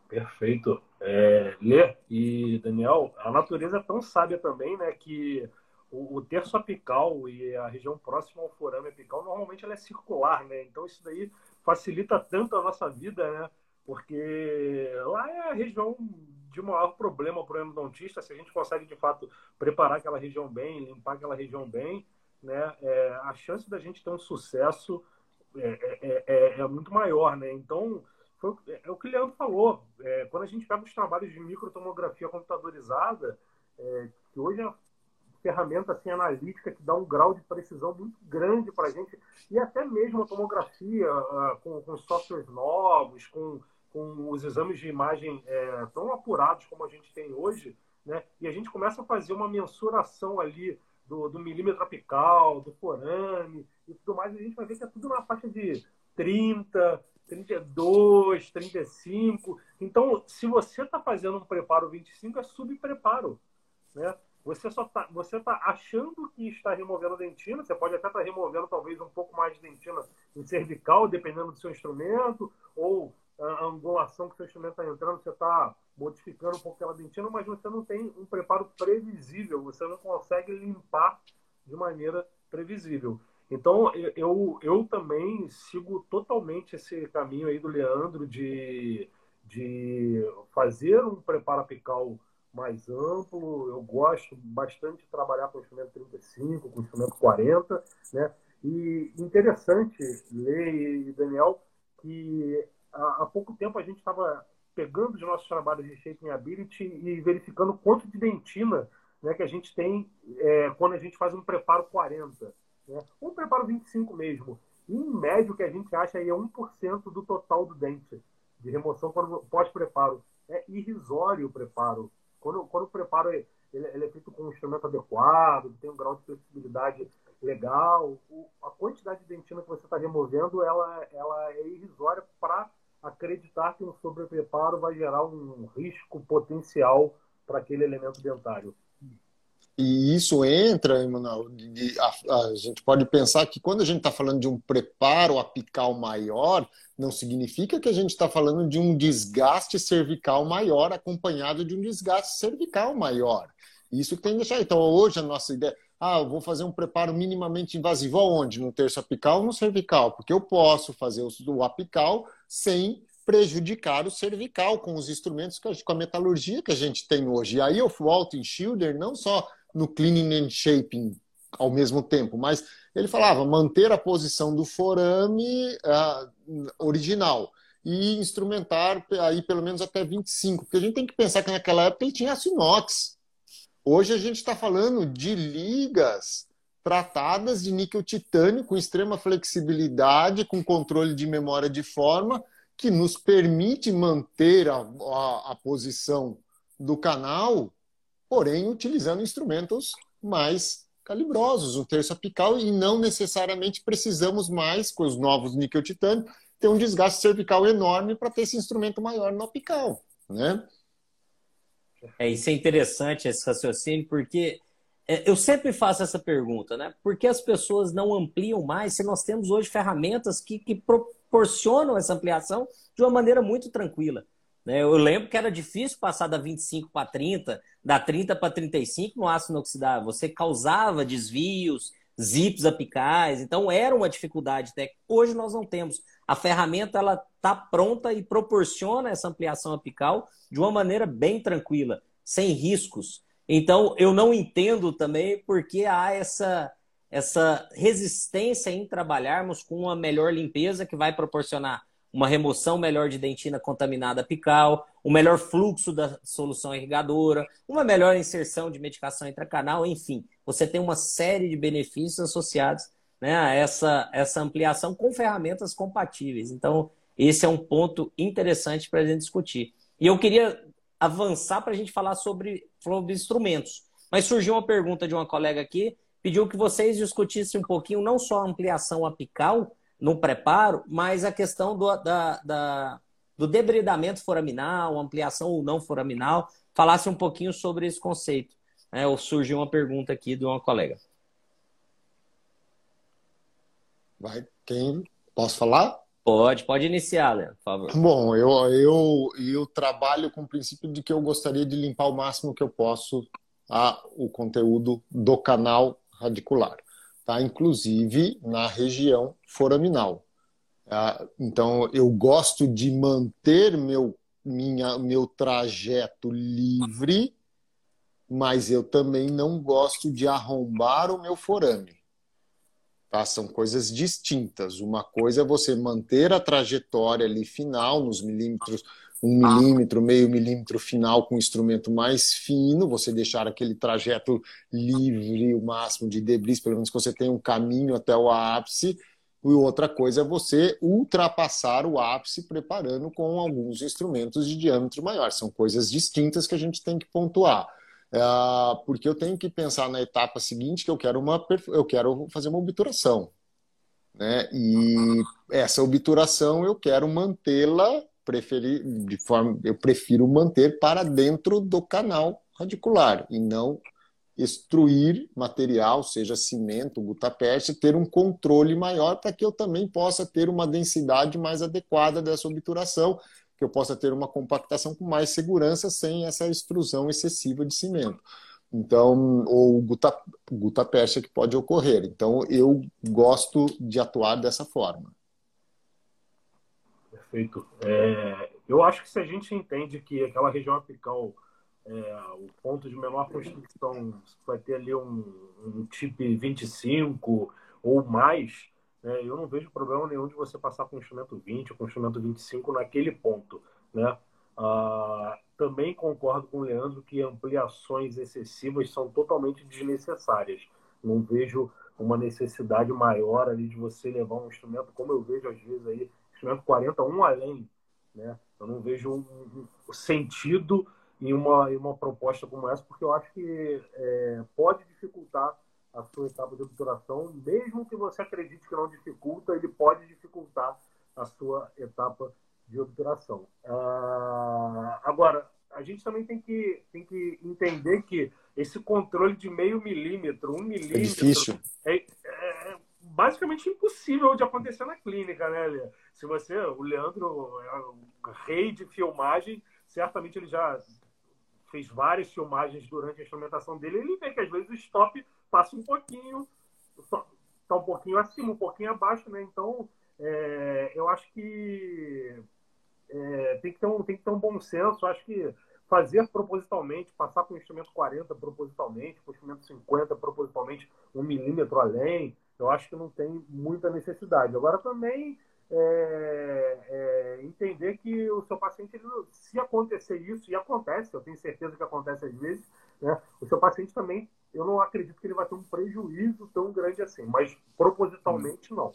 Perfeito. É, Lê e Daniel, a natureza é tão sábia também, né, que o, o, terço apical e a região próxima ao forame apical, normalmente ela é circular, né? Então isso daí facilita tanto a nossa vida, né? Porque lá é a região de maior problema para o endodontista, se a gente consegue de fato preparar aquela região bem, limpar aquela região bem, né? É, a chance da gente ter um sucesso é, é, é, é muito maior, né? Então foi, é o que o Leandro falou. É, quando a gente pega os trabalhos de microtomografia computadorizada, é, que hoje é ferramenta assim, analítica que dá um grau de precisão muito grande para a gente, e até mesmo a tomografia uh, com, com, softwares novos, com, com os exames de imagem é, tão apurados como a gente tem hoje, né? e a gente começa a fazer uma mensuração ali do, do milímetro apical, do forame e tudo mais, a gente vai ver que é tudo na faixa de 30, 32, 35. Então, se você está fazendo um preparo 25, é subpreparo. Né? Você só tá, você tá achando que está removendo dentina, você pode até estar tá removendo talvez um pouco mais de dentina em cervical, dependendo do seu instrumento, ou a angulação que o seu instrumento está entrando, você está modificando um pouco aquela dentina, mas você não tem um preparo previsível, você não consegue limpar de maneira previsível. Então, eu, eu também sigo totalmente esse caminho aí do Leandro de, de fazer um preparo apical mais amplo. Eu gosto bastante de trabalhar com o instrumento 35, com o instrumento 40, né? E interessante, Lei e Daniel, que há, pouco tempo a gente estava pegando os nossos trabalhos de Shaping Ability e verificando quanto de dentina né, que a gente tem é, quando a gente faz um preparo 40. Né? Um preparo 25 mesmo. E, em média, o que a gente acha aí é 1% do total do dente de remoção pós-preparo. É irrisório o preparo. Quando, quando o preparo ele, ele é feito com um instrumento adequado, tem um grau de flexibilidade legal, o, a quantidade de dentina que você está removendo ela, ela é irrisória para acreditar que um sobrepreparo vai gerar um risco potencial para aquele elemento dentário. E isso entra, Emanuel, a, a, gente pode pensar que quando a gente está falando de um preparo apical maior, não significa que a gente está falando de um desgaste cervical maior acompanhado de um desgaste cervical maior. Isso tem que deixar. Então, hoje a nossa ideia. Ah, eu vou fazer um preparo minimamente invasivo. Aonde? No terço apical ou no cervical? Porque eu posso fazer o apical sem prejudicar o cervical com os instrumentos, com a metalurgia que a gente tem hoje. E aí eu volto em Schilder não só no cleaning and shaping ao mesmo tempo, mas ele falava manter a posição do forame uh, original e instrumentar aí pelo menos até 25, porque a gente tem que pensar que naquela época ele tinha aço inox. Hoje a gente está falando de ligas tratadas de níquel titânio com extrema flexibilidade, com controle de memória de forma, que nos permite manter a, a, a posição do canal, porém utilizando instrumentos mais calibrosos, um terço apical, e não necessariamente precisamos mais, com os novos níquel titânio, ter um desgaste cervical enorme para ter esse instrumento maior no apical. Né? É, isso é interessante, esse raciocínio, porque eu sempre faço essa pergunta, né? Por que as pessoas não ampliam mais se nós temos hoje ferramentas que, que proporcionam essa ampliação de uma maneira muito tranquila. Né? Eu lembro que era difícil passar da 25 para 30, da 30 para 35 no ácido inoxidável. Você causava desvios, zips apicais, então era uma dificuldade técnica. Hoje nós não temos. A ferramenta ela está pronta e proporciona essa ampliação apical de uma maneira bem tranquila, sem riscos. Então eu não entendo também porque há essa essa resistência em trabalharmos com uma melhor limpeza que vai proporcionar uma remoção melhor de dentina contaminada apical, um melhor fluxo da solução irrigadora, uma melhor inserção de medicação intracanal, enfim, você tem uma série de benefícios associados né, a essa, essa ampliação com ferramentas compatíveis. Então, esse é um ponto interessante para a gente discutir. E eu queria avançar para a gente falar sobre, sobre instrumentos. Mas surgiu uma pergunta de uma colega aqui pediu que vocês discutissem um pouquinho não só a ampliação apical no preparo, mas a questão do, da, da, do debridamento foraminal, ampliação ou não foraminal, falasse um pouquinho sobre esse conceito. É, surgiu uma pergunta aqui de uma colega. Vai, quem? Posso falar? Pode, pode iniciar, Leandro, por favor. Bom, eu, eu, eu trabalho com o princípio de que eu gostaria de limpar o máximo que eu posso a, o conteúdo do canal radicular, tá? inclusive na região foraminal. Tá? Então, eu gosto de manter meu, minha, meu trajeto livre, mas eu também não gosto de arrombar o meu forame. Tá? São coisas distintas. Uma coisa é você manter a trajetória ali final, nos milímetros um milímetro, meio milímetro final com um instrumento mais fino, você deixar aquele trajeto livre, o máximo de debris, pelo menos que você tenha um caminho até o ápice. E outra coisa é você ultrapassar o ápice preparando com alguns instrumentos de diâmetro maior. São coisas distintas que a gente tem que pontuar. É, porque eu tenho que pensar na etapa seguinte que eu quero uma eu quero fazer uma obturação. Né? E essa obturação eu quero mantê-la preferi, de forma, eu prefiro manter para dentro do canal radicular e não extruir material, seja cimento, gutapeste, ter um controle maior para que eu também possa ter uma densidade mais adequada dessa obturação, que eu possa ter uma compactação com mais segurança sem essa extrusão excessiva de cimento. Então, ou guta, gutapeste que pode ocorrer. Então, eu gosto de atuar dessa forma. Perfeito. É, eu acho que se a gente entende que aquela região apical, é, o ponto de menor construção vai ter ali um, um tipo 25 ou mais, né, eu não vejo problema nenhum de você passar com o instrumento 20 ou com o instrumento 25 naquele ponto. Né? Ah, também concordo com o Leandro que ampliações excessivas são totalmente desnecessárias. Não vejo uma necessidade maior ali de você levar um instrumento, como eu vejo às vezes aí, instrumento 40 um além, né? Eu não vejo um, sentido em uma, em uma proposta como essa, porque eu acho que é, pode dificultar a sua etapa de obturação, mesmo que você acredite que não dificulta, ele pode dificultar a sua etapa de obturação. Ah, agora, a gente também tem que, tem que entender que esse controle de meio milímetro, um milímetro, é, difícil. é, é, basicamente impossível de acontecer na clínica, né, Lê? Se você, o Leandro é um rei de filmagem, certamente ele já fez várias filmagens durante a instrumentação dele, ele vê que às vezes o stop passa um pouquinho, está um pouquinho acima, um pouquinho abaixo, né? Então, é, eu acho que é, tem, que ter um, tem que ter um bom senso. Eu acho que fazer propositalmente, passar com o instrumento 40 propositalmente, com o instrumento 50 propositalmente, um milímetro além, eu acho que não tem muita necessidade. Agora também é, é, entender que o seu paciente, ele, se acontecer isso, e acontece, eu tenho certeza que acontece às vezes, né, o seu paciente também, eu não acredito que ele vai ter um prejuízo tão grande assim, mas propositalmente não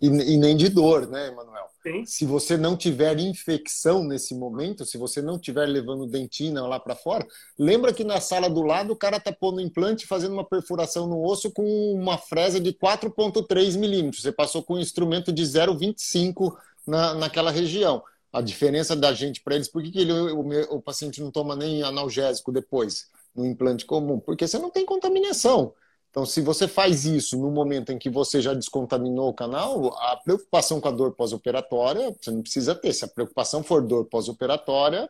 e, e, nem de dor, né, Emanuel? Se você não tiver infecção nesse momento, se você não tiver levando dentina lá para fora, lembra que na sala do lado o cara tá pondo implante fazendo uma perfuração no osso com uma fresa de 4,3 milímetros. Você passou com um instrumento de 0,25 na, naquela região. A diferença da gente para eles, por que, que ele, o, o paciente não toma nem analgésico depois no implante comum? Porque você não tem contaminação. Então, se você faz isso no momento em que você já descontaminou o canal, a preocupação com a dor pós-operatória, você não precisa ter. Se a preocupação for dor pós-operatória,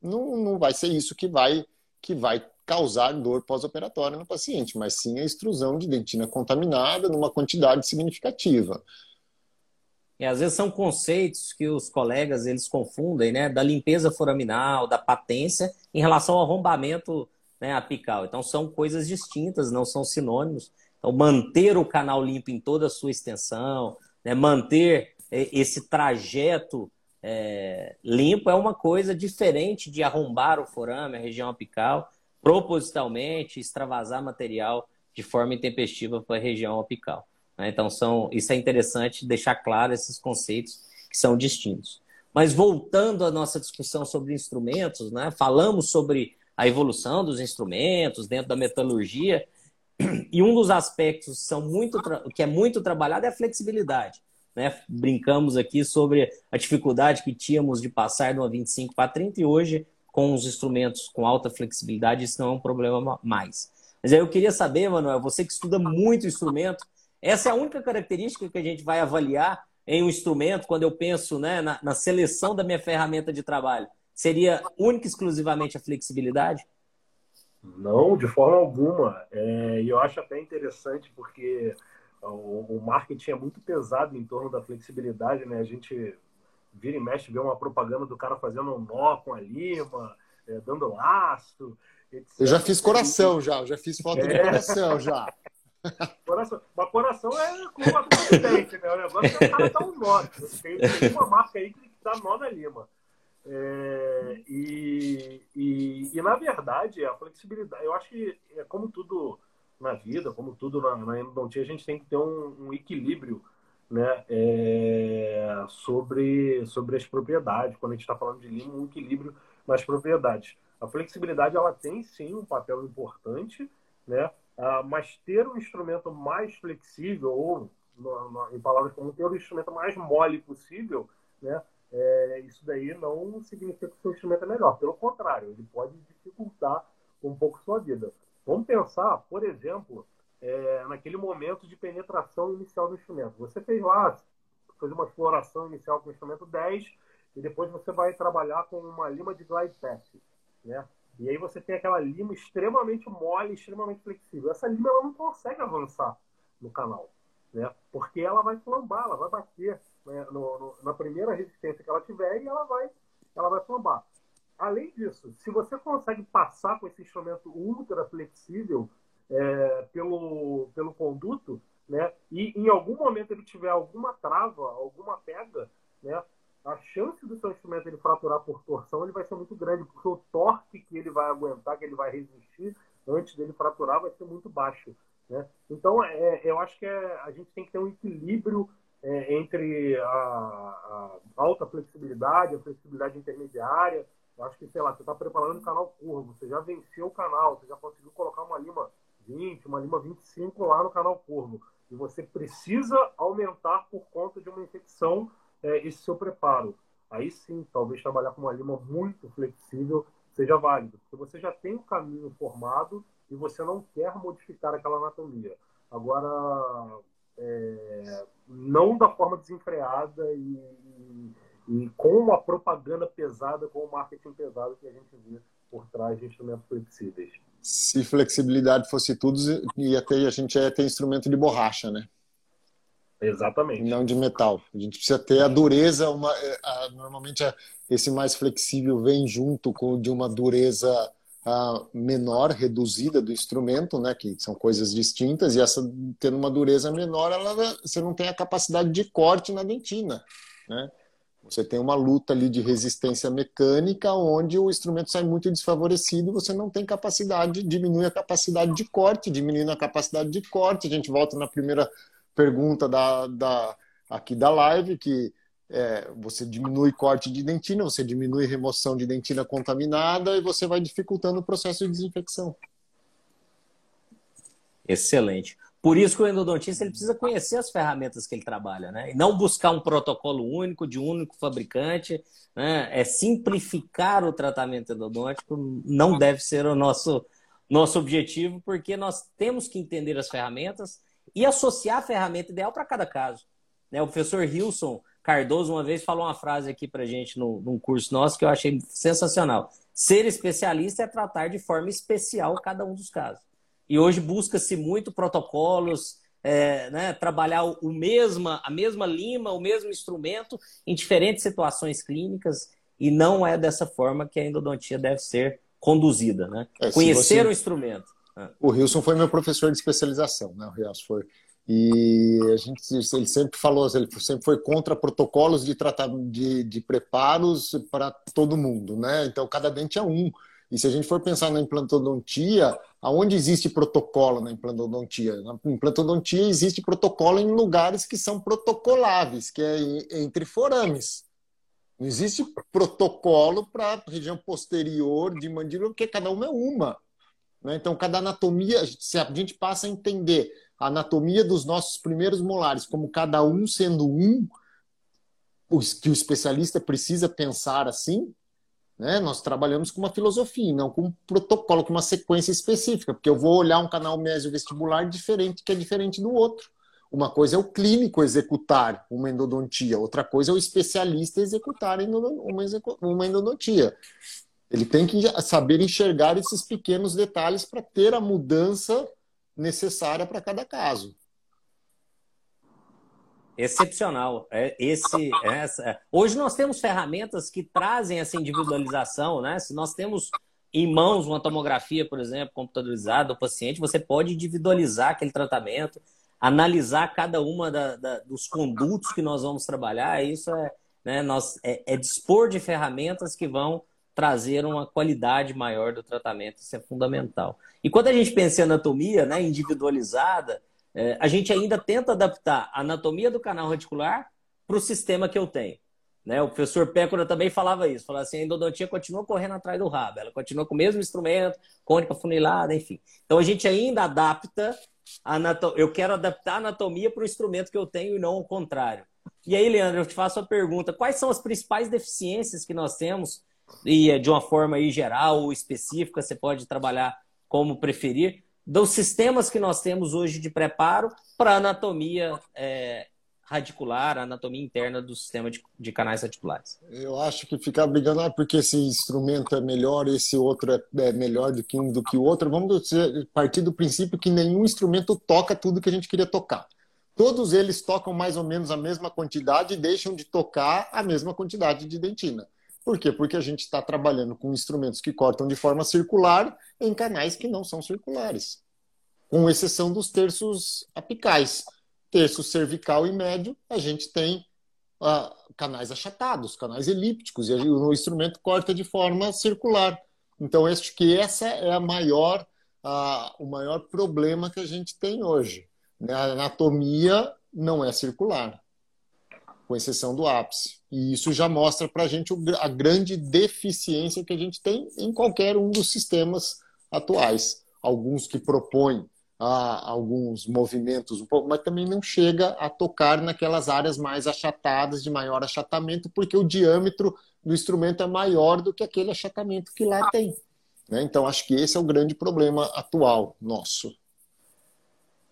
não, não vai ser isso que vai, que vai causar dor pós-operatória no paciente, mas sim a extrusão de dentina contaminada numa quantidade significativa. E às vezes são conceitos que os colegas eles confundem, né, da limpeza foraminal, da patência, em relação ao arrombamento né, apical. Então são coisas distintas, não são sinônimos. Então manter o canal limpo em toda a sua extensão, né, manter é, esse trajeto é, limpo é uma coisa diferente de arrombar o forame, a região apical, propositalmente extravasar material de forma intempestiva para a região apical. Né? Então são, isso é interessante deixar claro esses conceitos que são distintos. Mas voltando à nossa discussão sobre instrumentos, né? falamos sobre a evolução dos instrumentos dentro da metalurgia. E um dos aspectos são muito, que é muito trabalhado é a flexibilidade. Né? Brincamos aqui sobre a dificuldade que tínhamos de passar de uma 25 para 30 e hoje, com os instrumentos com alta flexibilidade, isso não é um problema mais. Mas aí eu queria saber, Manuel, você que estuda muito instrumento, essa é a única característica que a gente vai avaliar em um instrumento quando eu penso né, na, na seleção da minha ferramenta de trabalho seria única e exclusivamente a flexibilidade? Não, de forma alguma. É, e eu acho até interessante porque o, o, marketing é muito pesado em torno da flexibilidade, né? A gente vira e mexe, vê uma propaganda do cara fazendo um nó com a lima, é, dando laço. Etc. Eu já fiz coração, já, já fiz foto é. de coração já. Coração. Mas coração é com uma dente, né? O negócio é o cara dar um nó. Tem uma marca aí que dá nó na lima. É, e, e, e, na verdade, a flexibilidade, eu acho que é como tudo na vida, como tudo na, na endodontia, a gente tem que ter um, um equilíbrio né, é, sobre, sobre as propriedades. Quando a gente está falando de lima, um equilíbrio nas propriedades. A flexibilidade ela tem sim um papel importante, né, ah, mas ter um instrumento mais flexível, ou no, no, em palavras como ter o um instrumento mais mole possível, né, é, isso daí não significa que o seu instrumento é melhor. Pelo contrário, ele pode dificultar um pouco sua vida. Vamos pensar, por exemplo, é, naquele momento de penetração inicial do instrumento. Você fez lá, fez uma exploração inicial com o instrumento 10 e depois você vai trabalhar com uma lima de glide path, né? E aí você tem aquela lima extremamente mole, extremamente flexível. Essa lima ela não consegue avançar no canal, né? Porque ela vai flambar, ela vai bater né, no, no, na primeira resistência que ela tiver e ela vai, ela vai flambar. Além disso, se você consegue passar com esse instrumento ultra flexível é, pelo, pelo conduto, né, e em algum momento ele tiver alguma trava, alguma pega, né, a chance do seu instrumento ele fraturar por torção ele vai ser muito grande, porque o torque que ele vai aguentar, que ele vai resistir antes dele fraturar, vai ser muito baixo. Né? Então, é, eu acho que é, a gente tem que ter um equilíbrio é, entre a, a, alta flexibilidade, a flexibilidade intermediária. Eu acho que, sei lá, você está preparando um canal curvo, você já venceu o canal, você já conseguiu colocar uma lima 20, uma lima 25 lá no canal curvo. E você precisa aumentar por conta de uma infecção é, esse seu preparo. Aí sim, talvez trabalhar com uma lima muito flexível seja válido, porque você já tem o um caminho formado e você não quer modificar aquela anatomia. Agora, é, não da forma desenfreada e, e, e, com uma propaganda pesada, com o marketing pesado que a gente vê por trás de instrumentos flexíveis. Se flexibilidade fosse tudo, ia ter, a gente ia ter instrumento de borracha, né? Exatamente. Não de metal. A gente precisa ter a dureza, uma, é, a, normalmente a, esse mais flexível vem junto com de uma dureza a, menor, reduzida do instrumento, né, que são coisas distintas, e essa tendo uma dureza menor, ela, você não tem a capacidade de corte na dentina. Né? Você tem uma luta ali de resistência mecânica, onde o instrumento sai muito desfavorecido, você não tem capacidade, diminui a capacidade de corte, diminuindo a capacidade de corte. A gente volta na primeira pergunta da, da aqui da live, que é, você diminui corte de dentina, você diminui remoção de dentina contaminada e você vai dificultando o processo de desinfecção. Excelente. Por isso que o endodontista ele precisa conhecer as ferramentas que ele trabalha, né? E não buscar um protocolo único, de um único fabricante. Né? É simplificar o tratamento endodôntico, não deve ser o nosso, nosso objetivo, porque nós temos que entender as ferramentas e associar a ferramenta ideal para cada caso. Né? O professor Hilson Cardoso uma vez falou uma frase aqui para gente no, num curso nosso que eu achei sensacional. Ser especialista é tratar de forma especial cada um dos casos. E hoje busca-se muito protocolos, é, né, trabalhar o mesma, a mesma lima, o mesmo instrumento em diferentes situações clínicas e não é dessa forma que a endodontia deve ser conduzida, né? É, Conhecer você... o instrumento. É. O Wilson foi meu professor de especialização, né? O Rios foi. E a gente, ele sempre falou, ele sempre foi contra protocolos de de, de preparos para todo mundo, né? Então cada dente é um. E se a gente for pensar na implantodontia, aonde existe protocolo na implantodontia? Na implantodontia existe protocolo em lugares que são protocoláveis, que é entre forames. Não existe protocolo para região posterior de mandíbula, porque cada uma é uma. Né? Então, cada anatomia, a gente passa a entender a anatomia dos nossos primeiros molares como cada um sendo um, que o especialista precisa pensar assim, né? Nós trabalhamos com uma filosofia, não com um protocolo, com uma sequência específica, porque eu vou olhar um canal mesio-vestibular diferente, que é diferente do outro. Uma coisa é o clínico executar uma endodontia, outra coisa é o especialista executar uma endodontia. Ele tem que saber enxergar esses pequenos detalhes para ter a mudança necessária para cada caso. Excepcional. É, esse, essa. É. Hoje nós temos ferramentas que trazem essa individualização, né? Se nós temos em mãos uma tomografia, por exemplo, computadorizada do paciente, você pode individualizar aquele tratamento, analisar cada uma da, da, dos condutos que nós vamos trabalhar. Isso é, né, nós, é, é dispor de ferramentas que vão trazer uma qualidade maior do tratamento. Isso é fundamental. E quando a gente pensa em anatomia né, individualizada, é, a gente ainda tenta adaptar a anatomia do canal radicular para o sistema que eu tenho. Né? O professor Pécora também falava isso, falava assim, a endodontia continua correndo atrás do rabo, ela continua com o mesmo instrumento, cônica funilada, enfim. Então a gente ainda adapta a anatomia, eu quero adaptar a anatomia para o instrumento que eu tenho e não o contrário. E aí, Leandro, eu te faço a pergunta, quais são as principais deficiências que nós temos e é de uma forma aí geral ou específica, você pode trabalhar como preferir, dos sistemas que nós temos hoje de preparo para anatomia é, radicular, anatomia interna do sistema de, de, canais radiculares. Eu acho que ficar brigando ah, porque esse instrumento é melhor, esse outro é, é melhor do que um do que o outro, vamos partir do princípio que nenhum instrumento toca tudo que a gente queria tocar. Todos eles tocam mais ou menos a mesma quantidade e deixam de tocar a mesma quantidade de dentina. Por quê? Porque a gente está trabalhando com instrumentos que cortam de forma circular em canais que não são circulares, com exceção dos terços apicais. Terço cervical e médio, a gente tem uh, canais achatados, canais elípticos, e o instrumento corta de forma circular. Então, acho que essa é a maior, o maior problema que a gente tem hoje. A anatomia não é circular com exceção do ápice. E isso já mostra para a gente a grande deficiência que a gente tem em qualquer um dos sistemas atuais. Alguns que propõem ah, alguns movimentos um pouco, mas também não chega a tocar naquelas áreas mais achatadas, de maior achatamento, porque o diâmetro do instrumento é maior do que aquele achatamento que lá tem. Né? Então, acho que esse é o grande problema atual nosso.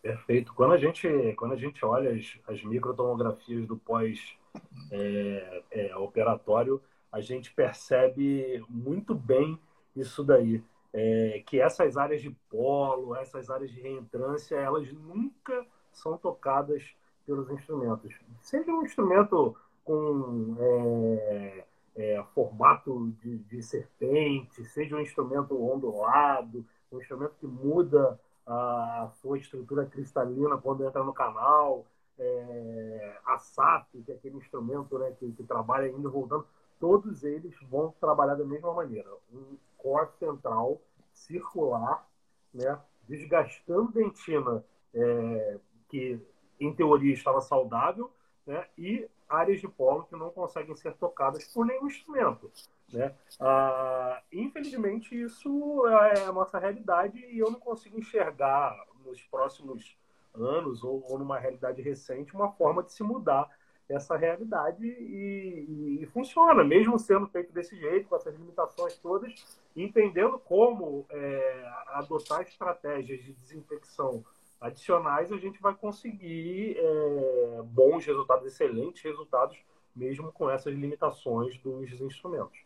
Perfeito. Quando a gente, quando a gente olha as, as microtomografias do pós-operatório, é, é, a gente percebe muito bem isso daí. é, que essas áreas de polo, essas áreas de reentrância, elas nunca são tocadas pelos instrumentos. Seja um instrumento com é, é, formato de, de, serpente, seja um instrumento ondulado, um instrumento que muda a sua estrutura cristalina quando entra no canal, é, a SAP, que é aquele instrumento né, que, que trabalha indo e voltando, todos eles vão trabalhar da mesma maneira. Um core central, circular, né, desgastando dentina, é, que em teoria estava saudável, né, e áreas de polo que não conseguem ser tocadas por nenhum instrumento. Né? Ah, infelizmente, isso é a nossa realidade e eu não consigo enxergar nos próximos anos ou, ou numa realidade recente uma forma de se mudar essa realidade e, e, funciona, mesmo sendo feito desse jeito, com essas limitações todas, entendendo como é, adotar estratégias de desinfecção adicionais, a gente vai conseguir é, bons resultados, excelentes resultados, mesmo com essas limitações dos instrumentos.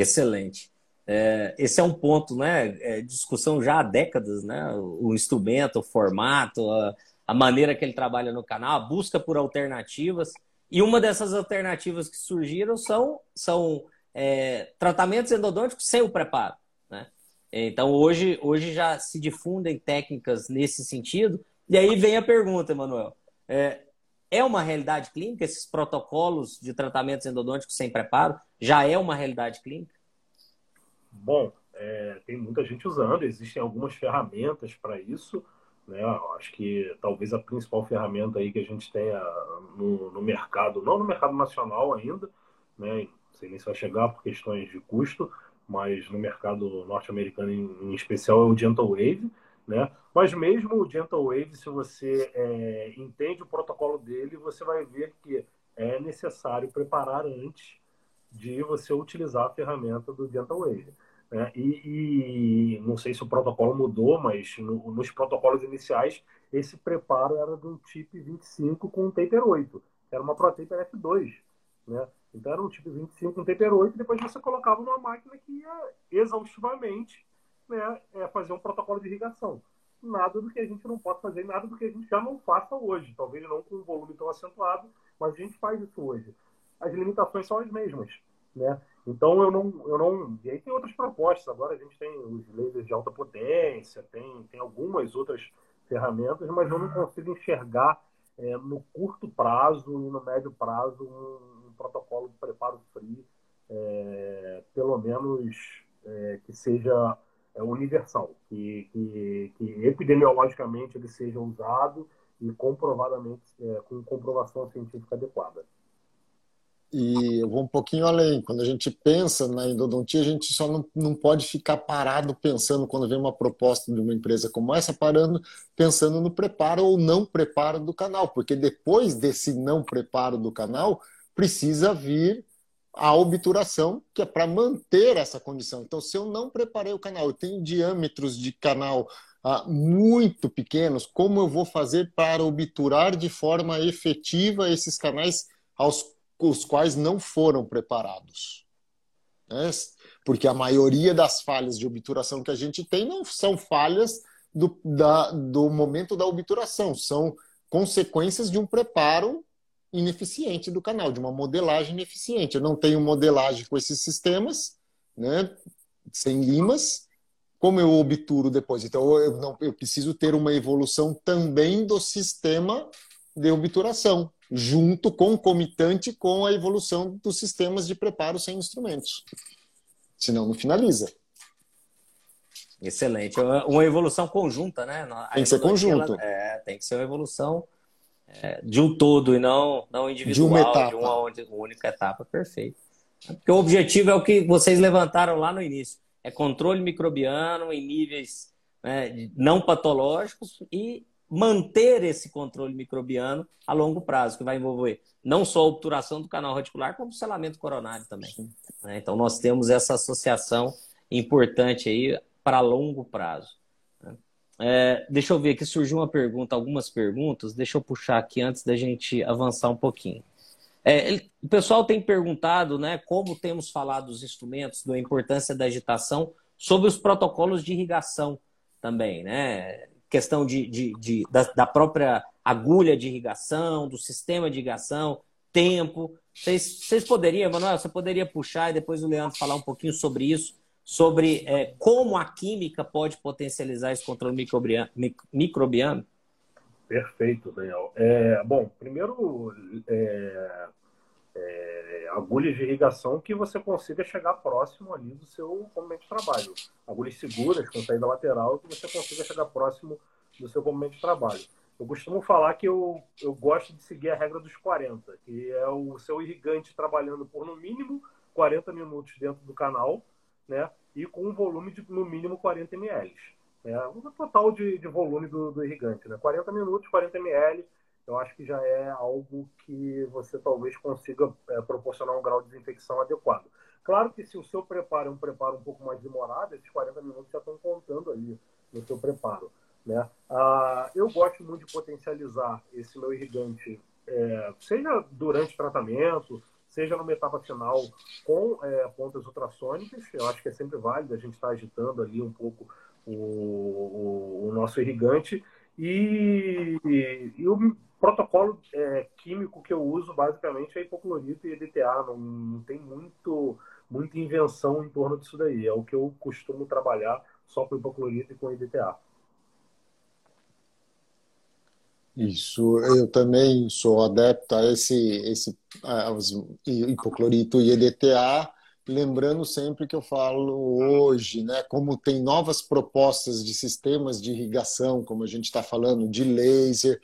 Excelente. É, esse é um ponto, né? É, discussão já há décadas, né? O instrumento, o formato, a, a, maneira que ele trabalha no canal, a busca por alternativas. E uma dessas alternativas que surgiram são, são é, tratamentos endodônticos sem o preparo. Né? Então, hoje, hoje já se difundem técnicas nesse sentido. E aí vem a pergunta, Emanuel. É, é uma realidade clínica? Esses protocolos de tratamentos endodônticos sem preparo já é uma realidade clínica? Bom, é, tem muita gente usando, existem algumas ferramentas para isso. Né? Acho que talvez a principal ferramenta aí que a gente tenha no, no mercado, não no mercado nacional ainda, né? não sei nem se vai chegar por questões de custo, mas no mercado norte-americano em, em, especial é o Gentle Wave. Né? Mas mesmo o Gentle Wave, se você é, entende o protocolo dele, você vai ver que é necessário preparar antes de você utilizar a ferramenta do Gentle Wave. Né? E, e, não sei se o protocolo mudou, mas no, nos protocolos iniciais, esse preparo era do chip 25 com taper 8. Era uma ProTaper F2. Né? Então era um chip 25 com taper 8, e depois você colocava uma máquina que ia exaustivamente né, é, fazer um protocolo de irrigação. Nada do que a gente não pode fazer, nada do que a gente já não faça hoje. Talvez não com um volume tão acentuado, mas a gente faz isso hoje. As limitações são as mesmas. Né? Então eu não, eu não. E aí tem outras propostas. Agora a gente tem os lasers de alta potência, tem, tem algumas outras ferramentas, mas eu não consigo enxergar é, no curto prazo e no médio prazo um, um protocolo de preparo free, é, pelo menos é, que seja universal, que, que, que, epidemiologicamente ele seja usado e comprovadamente é, com comprovação científica adequada. E eu vou um pouquinho além. Quando a gente pensa na endodontia, a gente só não, não pode ficar parado pensando, quando vem uma proposta de uma empresa como essa, parando, pensando no preparo ou não preparo do canal, porque depois desse não preparo do canal, precisa vir a obturação, que é para manter essa condição. Então, se eu não preparei o canal, eu tenho diâmetros de canal ah, muito pequenos, como eu vou fazer para obturar de forma efetiva esses canais aos os quais não foram preparados. Né? Porque a maioria das falhas de obturação que a gente tem não são falhas do, da, do momento da obturação, são consequências de um preparo ineficiente do canal, de uma modelagem ineficiente. Eu não tenho modelagem com esses sistemas, né, sem limas, como eu obturo depois? Então, eu, não, eu preciso ter uma evolução também do sistema de obturação junto, concomitante com a evolução dos sistemas de preparo sem instrumentos. Senão não finaliza. Excelente. Uma evolução conjunta, né? A tem que ser conjunto. Ela, é, tem que ser uma evolução é, de um todo e não, não individual, de uma, etapa. de uma única etapa. Perfeito. Porque o objetivo é o que vocês levantaram lá no início. É controle microbiano em níveis né, não patológicos e manter esse controle microbiano a longo prazo, que vai envolver não só a obturação do canal reticular, como o selamento coronário também. Né? Então, nós temos essa associação importante aí para longo prazo. É, deixa eu ver aqui, surgiu uma pergunta, algumas perguntas, deixa eu puxar aqui antes da gente avançar um pouquinho. É, ele, o pessoal tem perguntado, né, como temos falado dos instrumentos, da importância da agitação, sobre os protocolos de irrigação também, né? Questão de, de, de da, da, própria agulha de irrigação, do sistema de irrigação, tempo. Vocês, vocês poderiam, Emanuel, você poderia puxar e depois o Leandro falar um pouquinho sobre isso, sobre é, como a química pode potencializar esse controle microbiano? microbiano? Perfeito, Daniel. É, bom, primeiro, é, é, agulhas de irrigação que você consiga chegar próximo ali do seu componente de trabalho. Agulhas seguras, com saída lateral, que você consiga chegar próximo do seu componente de trabalho. Eu costumo falar que eu, eu gosto de seguir a regra dos 40, que é o seu irrigante trabalhando por no mínimo 40 minutos dentro do canal, né? E com um volume de no mínimo 40 ml. O total de, de volume do, do irrigante, né? 40 minutos, 40 ml eu acho que já é algo que você talvez consiga é, proporcionar um grau de desinfecção adequado. Claro que se o seu preparo é um preparo um pouco mais demorado, esses 40 minutos já estão contando ali no seu preparo. Né? Ah, eu gosto muito de potencializar esse meu irrigante, é, seja durante tratamento, seja numa etapa final com é, pontas ultrassônicas. Eu acho que é sempre válido a gente estar tá agitando ali um pouco o, o, o nosso irrigante. E, e, e o protocolo é, químico que eu uso basicamente é hipoclorito e EDTA. Não, não, tem muito, muita invenção em torno disso daí. É o que eu costumo trabalhar só com hipoclorito e com EDTA. Isso, eu também sou adepto a esse, esse hipoclorito e EDTA lembrando sempre que eu falo hoje, né, como tem novas propostas de sistemas de irrigação, como a gente está falando, de laser,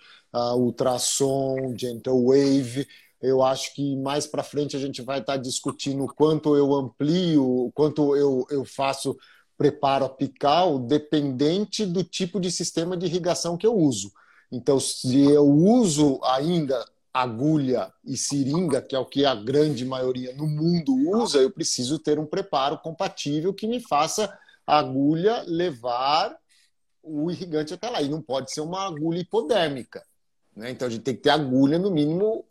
ultrassom, gentle wave, eu acho que mais para frente a gente vai estar tá discutindo quanto eu amplio, quanto eu, eu faço preparo apical, dependente do tipo de sistema de irrigação que eu uso. Então, se eu uso ainda agulha e seringa, que é o que a grande maioria no mundo usa, eu preciso ter um preparo compatível que me faça a agulha levar o irrigante até lá. E não pode ser uma agulha hipodérmica. Né? Então a gente tem que ter agulha, no mínimo,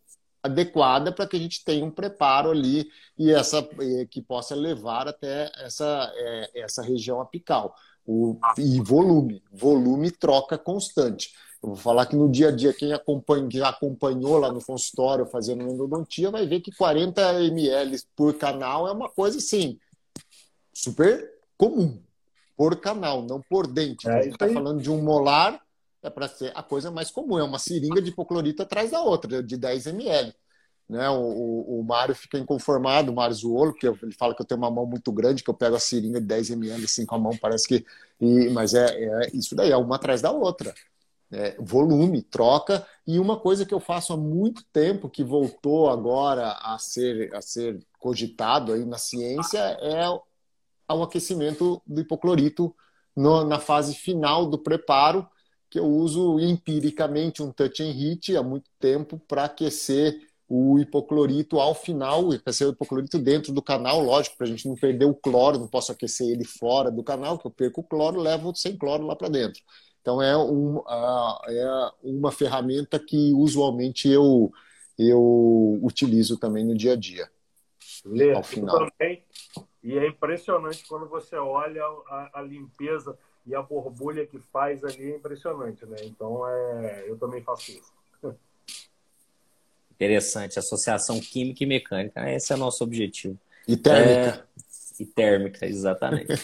adequada para que a gente tenha um preparo ali e essa que possa levar até essa, é, essa região apical. O, e volume, volume troca constante. Eu vou falar que no dia a dia, quem acompanha, já acompanhou lá no consultório fazendo endodontia vai ver que 40 ml por canal é uma coisa assim, super comum. Por canal, não por dente. É, a gente está falando de um molar, é para ser a coisa mais comum. É uma seringa de hipoclorito atrás da outra, de 10 ml. Né? O, o, o Mário fica inconformado, o Mário Zuolo, porque ele fala que eu tenho uma mão muito grande, que eu pego a seringa de 10 ml assim com a mão, parece que. E, mas é, é isso daí, é uma atrás da outra é, volume, troca. E uma coisa que eu faço há muito tempo, que voltou agora a ser, a ser cogitado aí na ciência, é o aquecimento do hipoclorito no, na fase final do preparo, que eu uso empiricamente um touch and heat há muito tempo para aquecer o hipoclorito ao final, aquecer o hipoclorito dentro do canal, lógico, para a gente não perder o cloro, não posso aquecer ele fora do canal, que eu perco o cloro, levo sem cloro lá para dentro. Então é, um, é uma ferramenta que usualmente eu, eu utilizo também no dia a dia. Lê, ao final. Também, e é impressionante quando você olha a, a, limpeza e a borbulha que faz ali, é impressionante, né? Então é, eu também faço isso. Interessante, associação química e mecânica, esse é o nosso objetivo. E térmica. É, e térmica, exatamente.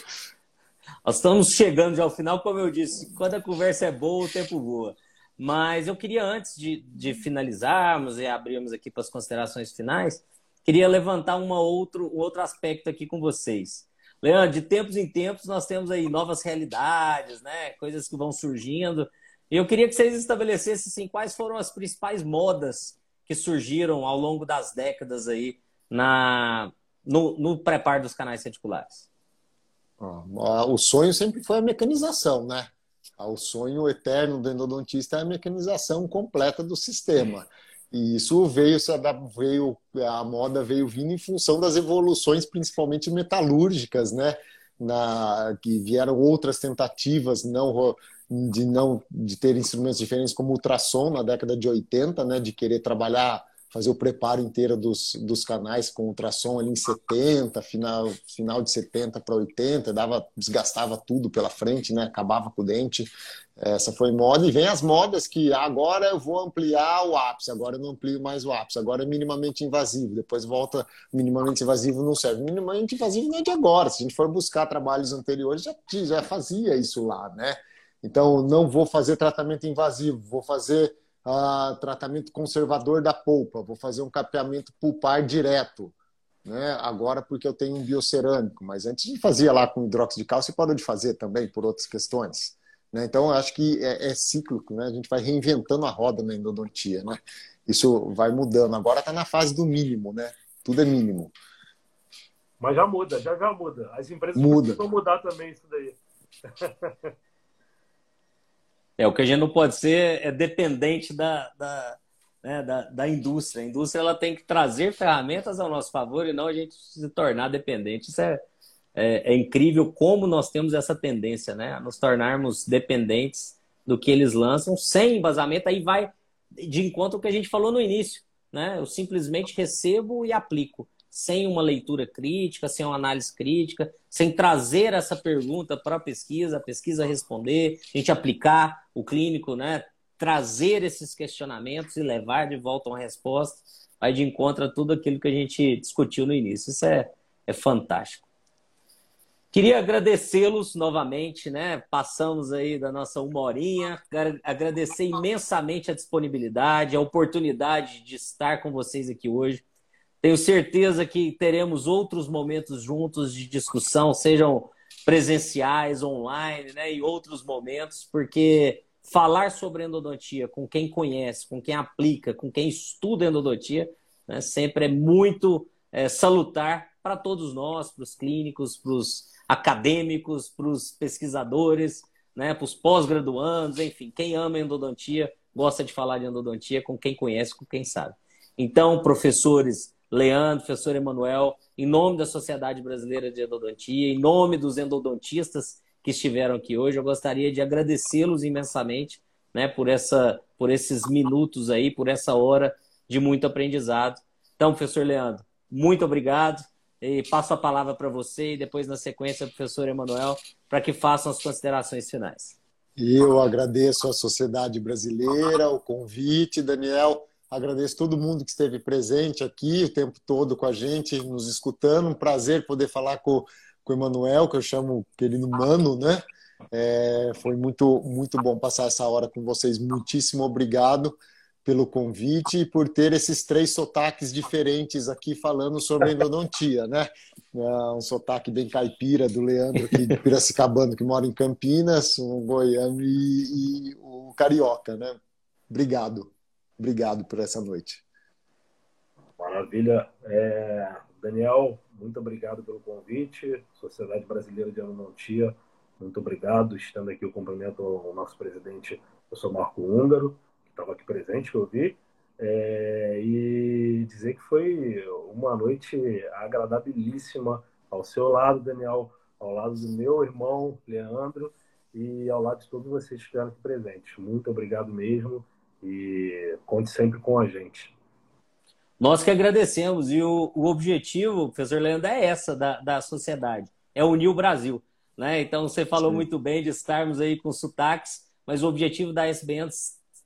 Nós estamos chegando já ao final, como eu disse, quando a conversa é boa, o tempo voa. Mas eu queria, antes de, de finalizarmos e abrirmos aqui para as considerações finais, queria levantar uma outro, um outro aspecto aqui com vocês. Leandro, de tempos em tempos nós temos aí novas realidades, né? coisas que vão surgindo. E eu queria que vocês estabelecessem assim, quais foram as principais modas que surgiram ao longo das décadas aí na, no, no preparo dos canais reticulares. O sonho sempre foi a mecanização, né? O sonho eterno do endodontista é a mecanização completa do sistema. E isso veio, veio a moda veio vindo em função das evoluções, principalmente metalúrgicas, né? Na, que vieram outras tentativas não de não de ter instrumentos diferentes como ultrassom na década de 80, né? De querer trabalhar fazer o preparo inteiro dos, dos canais com ultrassom ali em 70, final, final de 70 para 80, dava, desgastava tudo pela frente, né? Acabava com o dente. Essa foi moda, e vem as modas que agora eu vou ampliar o ápice, agora eu não amplio mais o ápice, agora é minimamente invasivo, depois volta minimamente invasivo não serve. Minimamente invasivo não é de agora, se a gente for buscar trabalhos anteriores, já, já fazia isso lá, né? Então, não vou fazer tratamento invasivo, vou fazer uh, tratamento conservador da polpa, vou fazer um capeamento pulpar direto. Né? Agora, porque eu tenho um biocerâmico, mas antes gente fazia lá com hidróxido de cálcio e parou de fazer também por outras questões. Né? Então, acho que é, é, cíclico, né? a gente vai reinventando a roda na endodontia. Né? Isso vai mudando. Agora está na fase do mínimo, né? tudo é mínimo. Mas já muda, já já muda. As empresas muda. precisam mudar também isso daí. É, o que a gente não pode ser é dependente da, da, né, da, da, indústria. A indústria ela tem que trazer ferramentas ao nosso favor e não a gente se tornar dependente. Isso é, é, é incrível como nós temos essa tendência, né? A nos tornarmos dependentes do que eles lançam, sem embasamento, aí vai de encontro ao que a gente falou no início. Né? Eu simplesmente recebo e aplico sem uma leitura crítica, sem uma análise crítica, sem trazer essa pergunta para a pesquisa, a pesquisa responder, a gente aplicar o clínico, né? trazer esses questionamentos e levar de volta uma resposta, vai de encontro a tudo aquilo que a gente discutiu no início. Isso é, é fantástico. Queria agradecê-los novamente, né? Passamos aí da nossa uma horinha. Agradecer imensamente a disponibilidade, a oportunidade de estar com vocês aqui hoje. Tenho certeza que teremos outros momentos juntos de discussão, sejam presenciais, online, né, e outros momentos, porque falar sobre endodontia com quem conhece, com quem aplica, com quem estuda endodontia, né, sempre é muito é, salutar para todos nós, para os clínicos, para os acadêmicos, para os pesquisadores, né, para os pós-graduandos, enfim, quem ama endodontia gosta de falar de endodontia com quem conhece, com quem sabe. Então, professores, Leandro, professor Emanuel, em nome da Sociedade Brasileira de Endodontia, em nome dos endodontistas que estiveram aqui hoje, eu gostaria de agradecê-los imensamente né, por, essa, por esses minutos aí, por essa hora de muito aprendizado. Então, professor Leandro, muito obrigado. E passo a palavra para você e depois, na sequência, o professor Emanuel, para que façam as considerações finais. Eu agradeço à Sociedade Brasileira, o convite, Daniel. Agradeço todo mundo que esteve presente aqui o tempo todo com a gente, nos escutando. Um prazer poder falar com, com o Emanuel, que eu chamo querido Mano, né? É, foi muito, muito bom passar essa hora com vocês. Muitíssimo obrigado pelo convite e por ter esses três sotaques diferentes aqui falando sobre endodontia, né? É um sotaque bem caipira do Leandro aqui de Piracicabano, que mora em Campinas, o goiano e, e o carioca, né? Obrigado. Obrigado por essa noite. Maravilha. É, Daniel, muito obrigado pelo convite. Sociedade Brasileira de Endodontia, muito obrigado. Estando aqui, eu cumprimento o nosso presidente, eu sou Marco Húngaro, que estava aqui presente, que eu vi. É, e dizer que foi uma noite agradabilíssima ao seu lado, Daniel, ao lado do meu irmão, Leandro, e ao lado de todos vocês que estiveram aqui presentes. Muito obrigado mesmo e conte sempre com a gente. Nós que agradecemos e o, o objetivo, professor Leandro, é essa da, da sociedade, é unir o Brasil. Né? Então você falou Sim. muito bem de estarmos aí com sotaques, mas o objetivo da SBN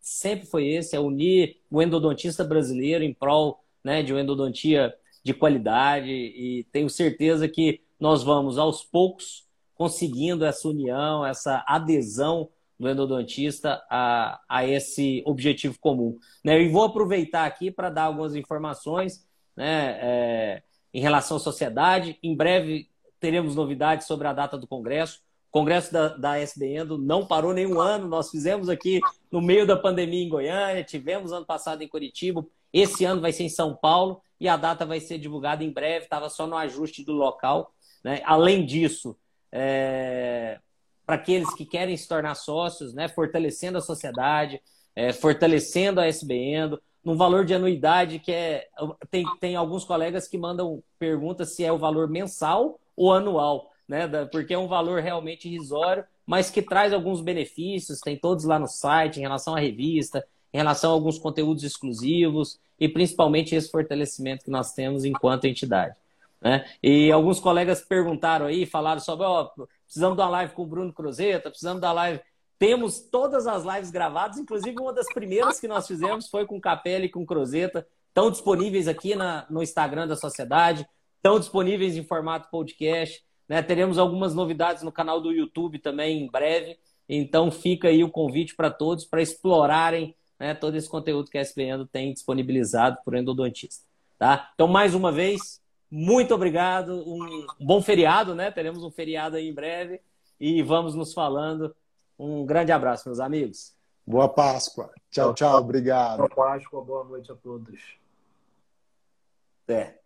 sempre foi esse, é unir o endodontista brasileiro em prol né, de uma endodontia de qualidade e tenho certeza que nós vamos aos poucos conseguindo essa união, essa adesão do endodontista a, a esse objetivo comum. Né? E vou aproveitar aqui para dar algumas informações né, é, em relação à sociedade. Em breve teremos novidades sobre a data do Congresso. O Congresso da, da SB Endo não parou nenhum ano. Nós fizemos aqui no meio da pandemia em Goiânia, tivemos ano passado em Curitiba. Esse ano vai ser em São Paulo e a data vai ser divulgada em breve. Estava só no ajuste do local. Né? Além disso, é, para aqueles que querem se tornar sócios, né, fortalecendo a sociedade, é, fortalecendo a SBN, num valor de anuidade que é. Tem, tem alguns colegas que mandam perguntas se é o valor mensal ou anual, né? Porque é um valor realmente irrisório, mas que traz alguns benefícios, tem todos lá no site em relação à revista, em relação a alguns conteúdos exclusivos e principalmente esse fortalecimento que nós temos enquanto entidade. Né? E alguns colegas perguntaram aí, falaram sobre, ó, precisamos uma live com o Bruno Cruzeta, precisamos dar live. Temos todas as lives gravadas, inclusive uma das primeiras que nós fizemos foi com Capelli e com Cruzeta. Estão disponíveis aqui na, no Instagram da sociedade, estão disponíveis em formato podcast. Né? Teremos algumas novidades no canal do YouTube também em breve. Então fica aí o convite para todos para explorarem né, todo esse conteúdo que a SBN tem disponibilizado por endodontista. Tá? Então, mais uma vez, muito obrigado. Um bom feriado, né? Teremos um feriado aí em breve e vamos nos falando. Um grande abraço, meus amigos. Boa Páscoa. Tchau, tchau. Obrigado. Boa Páscoa, boa noite a todos. É.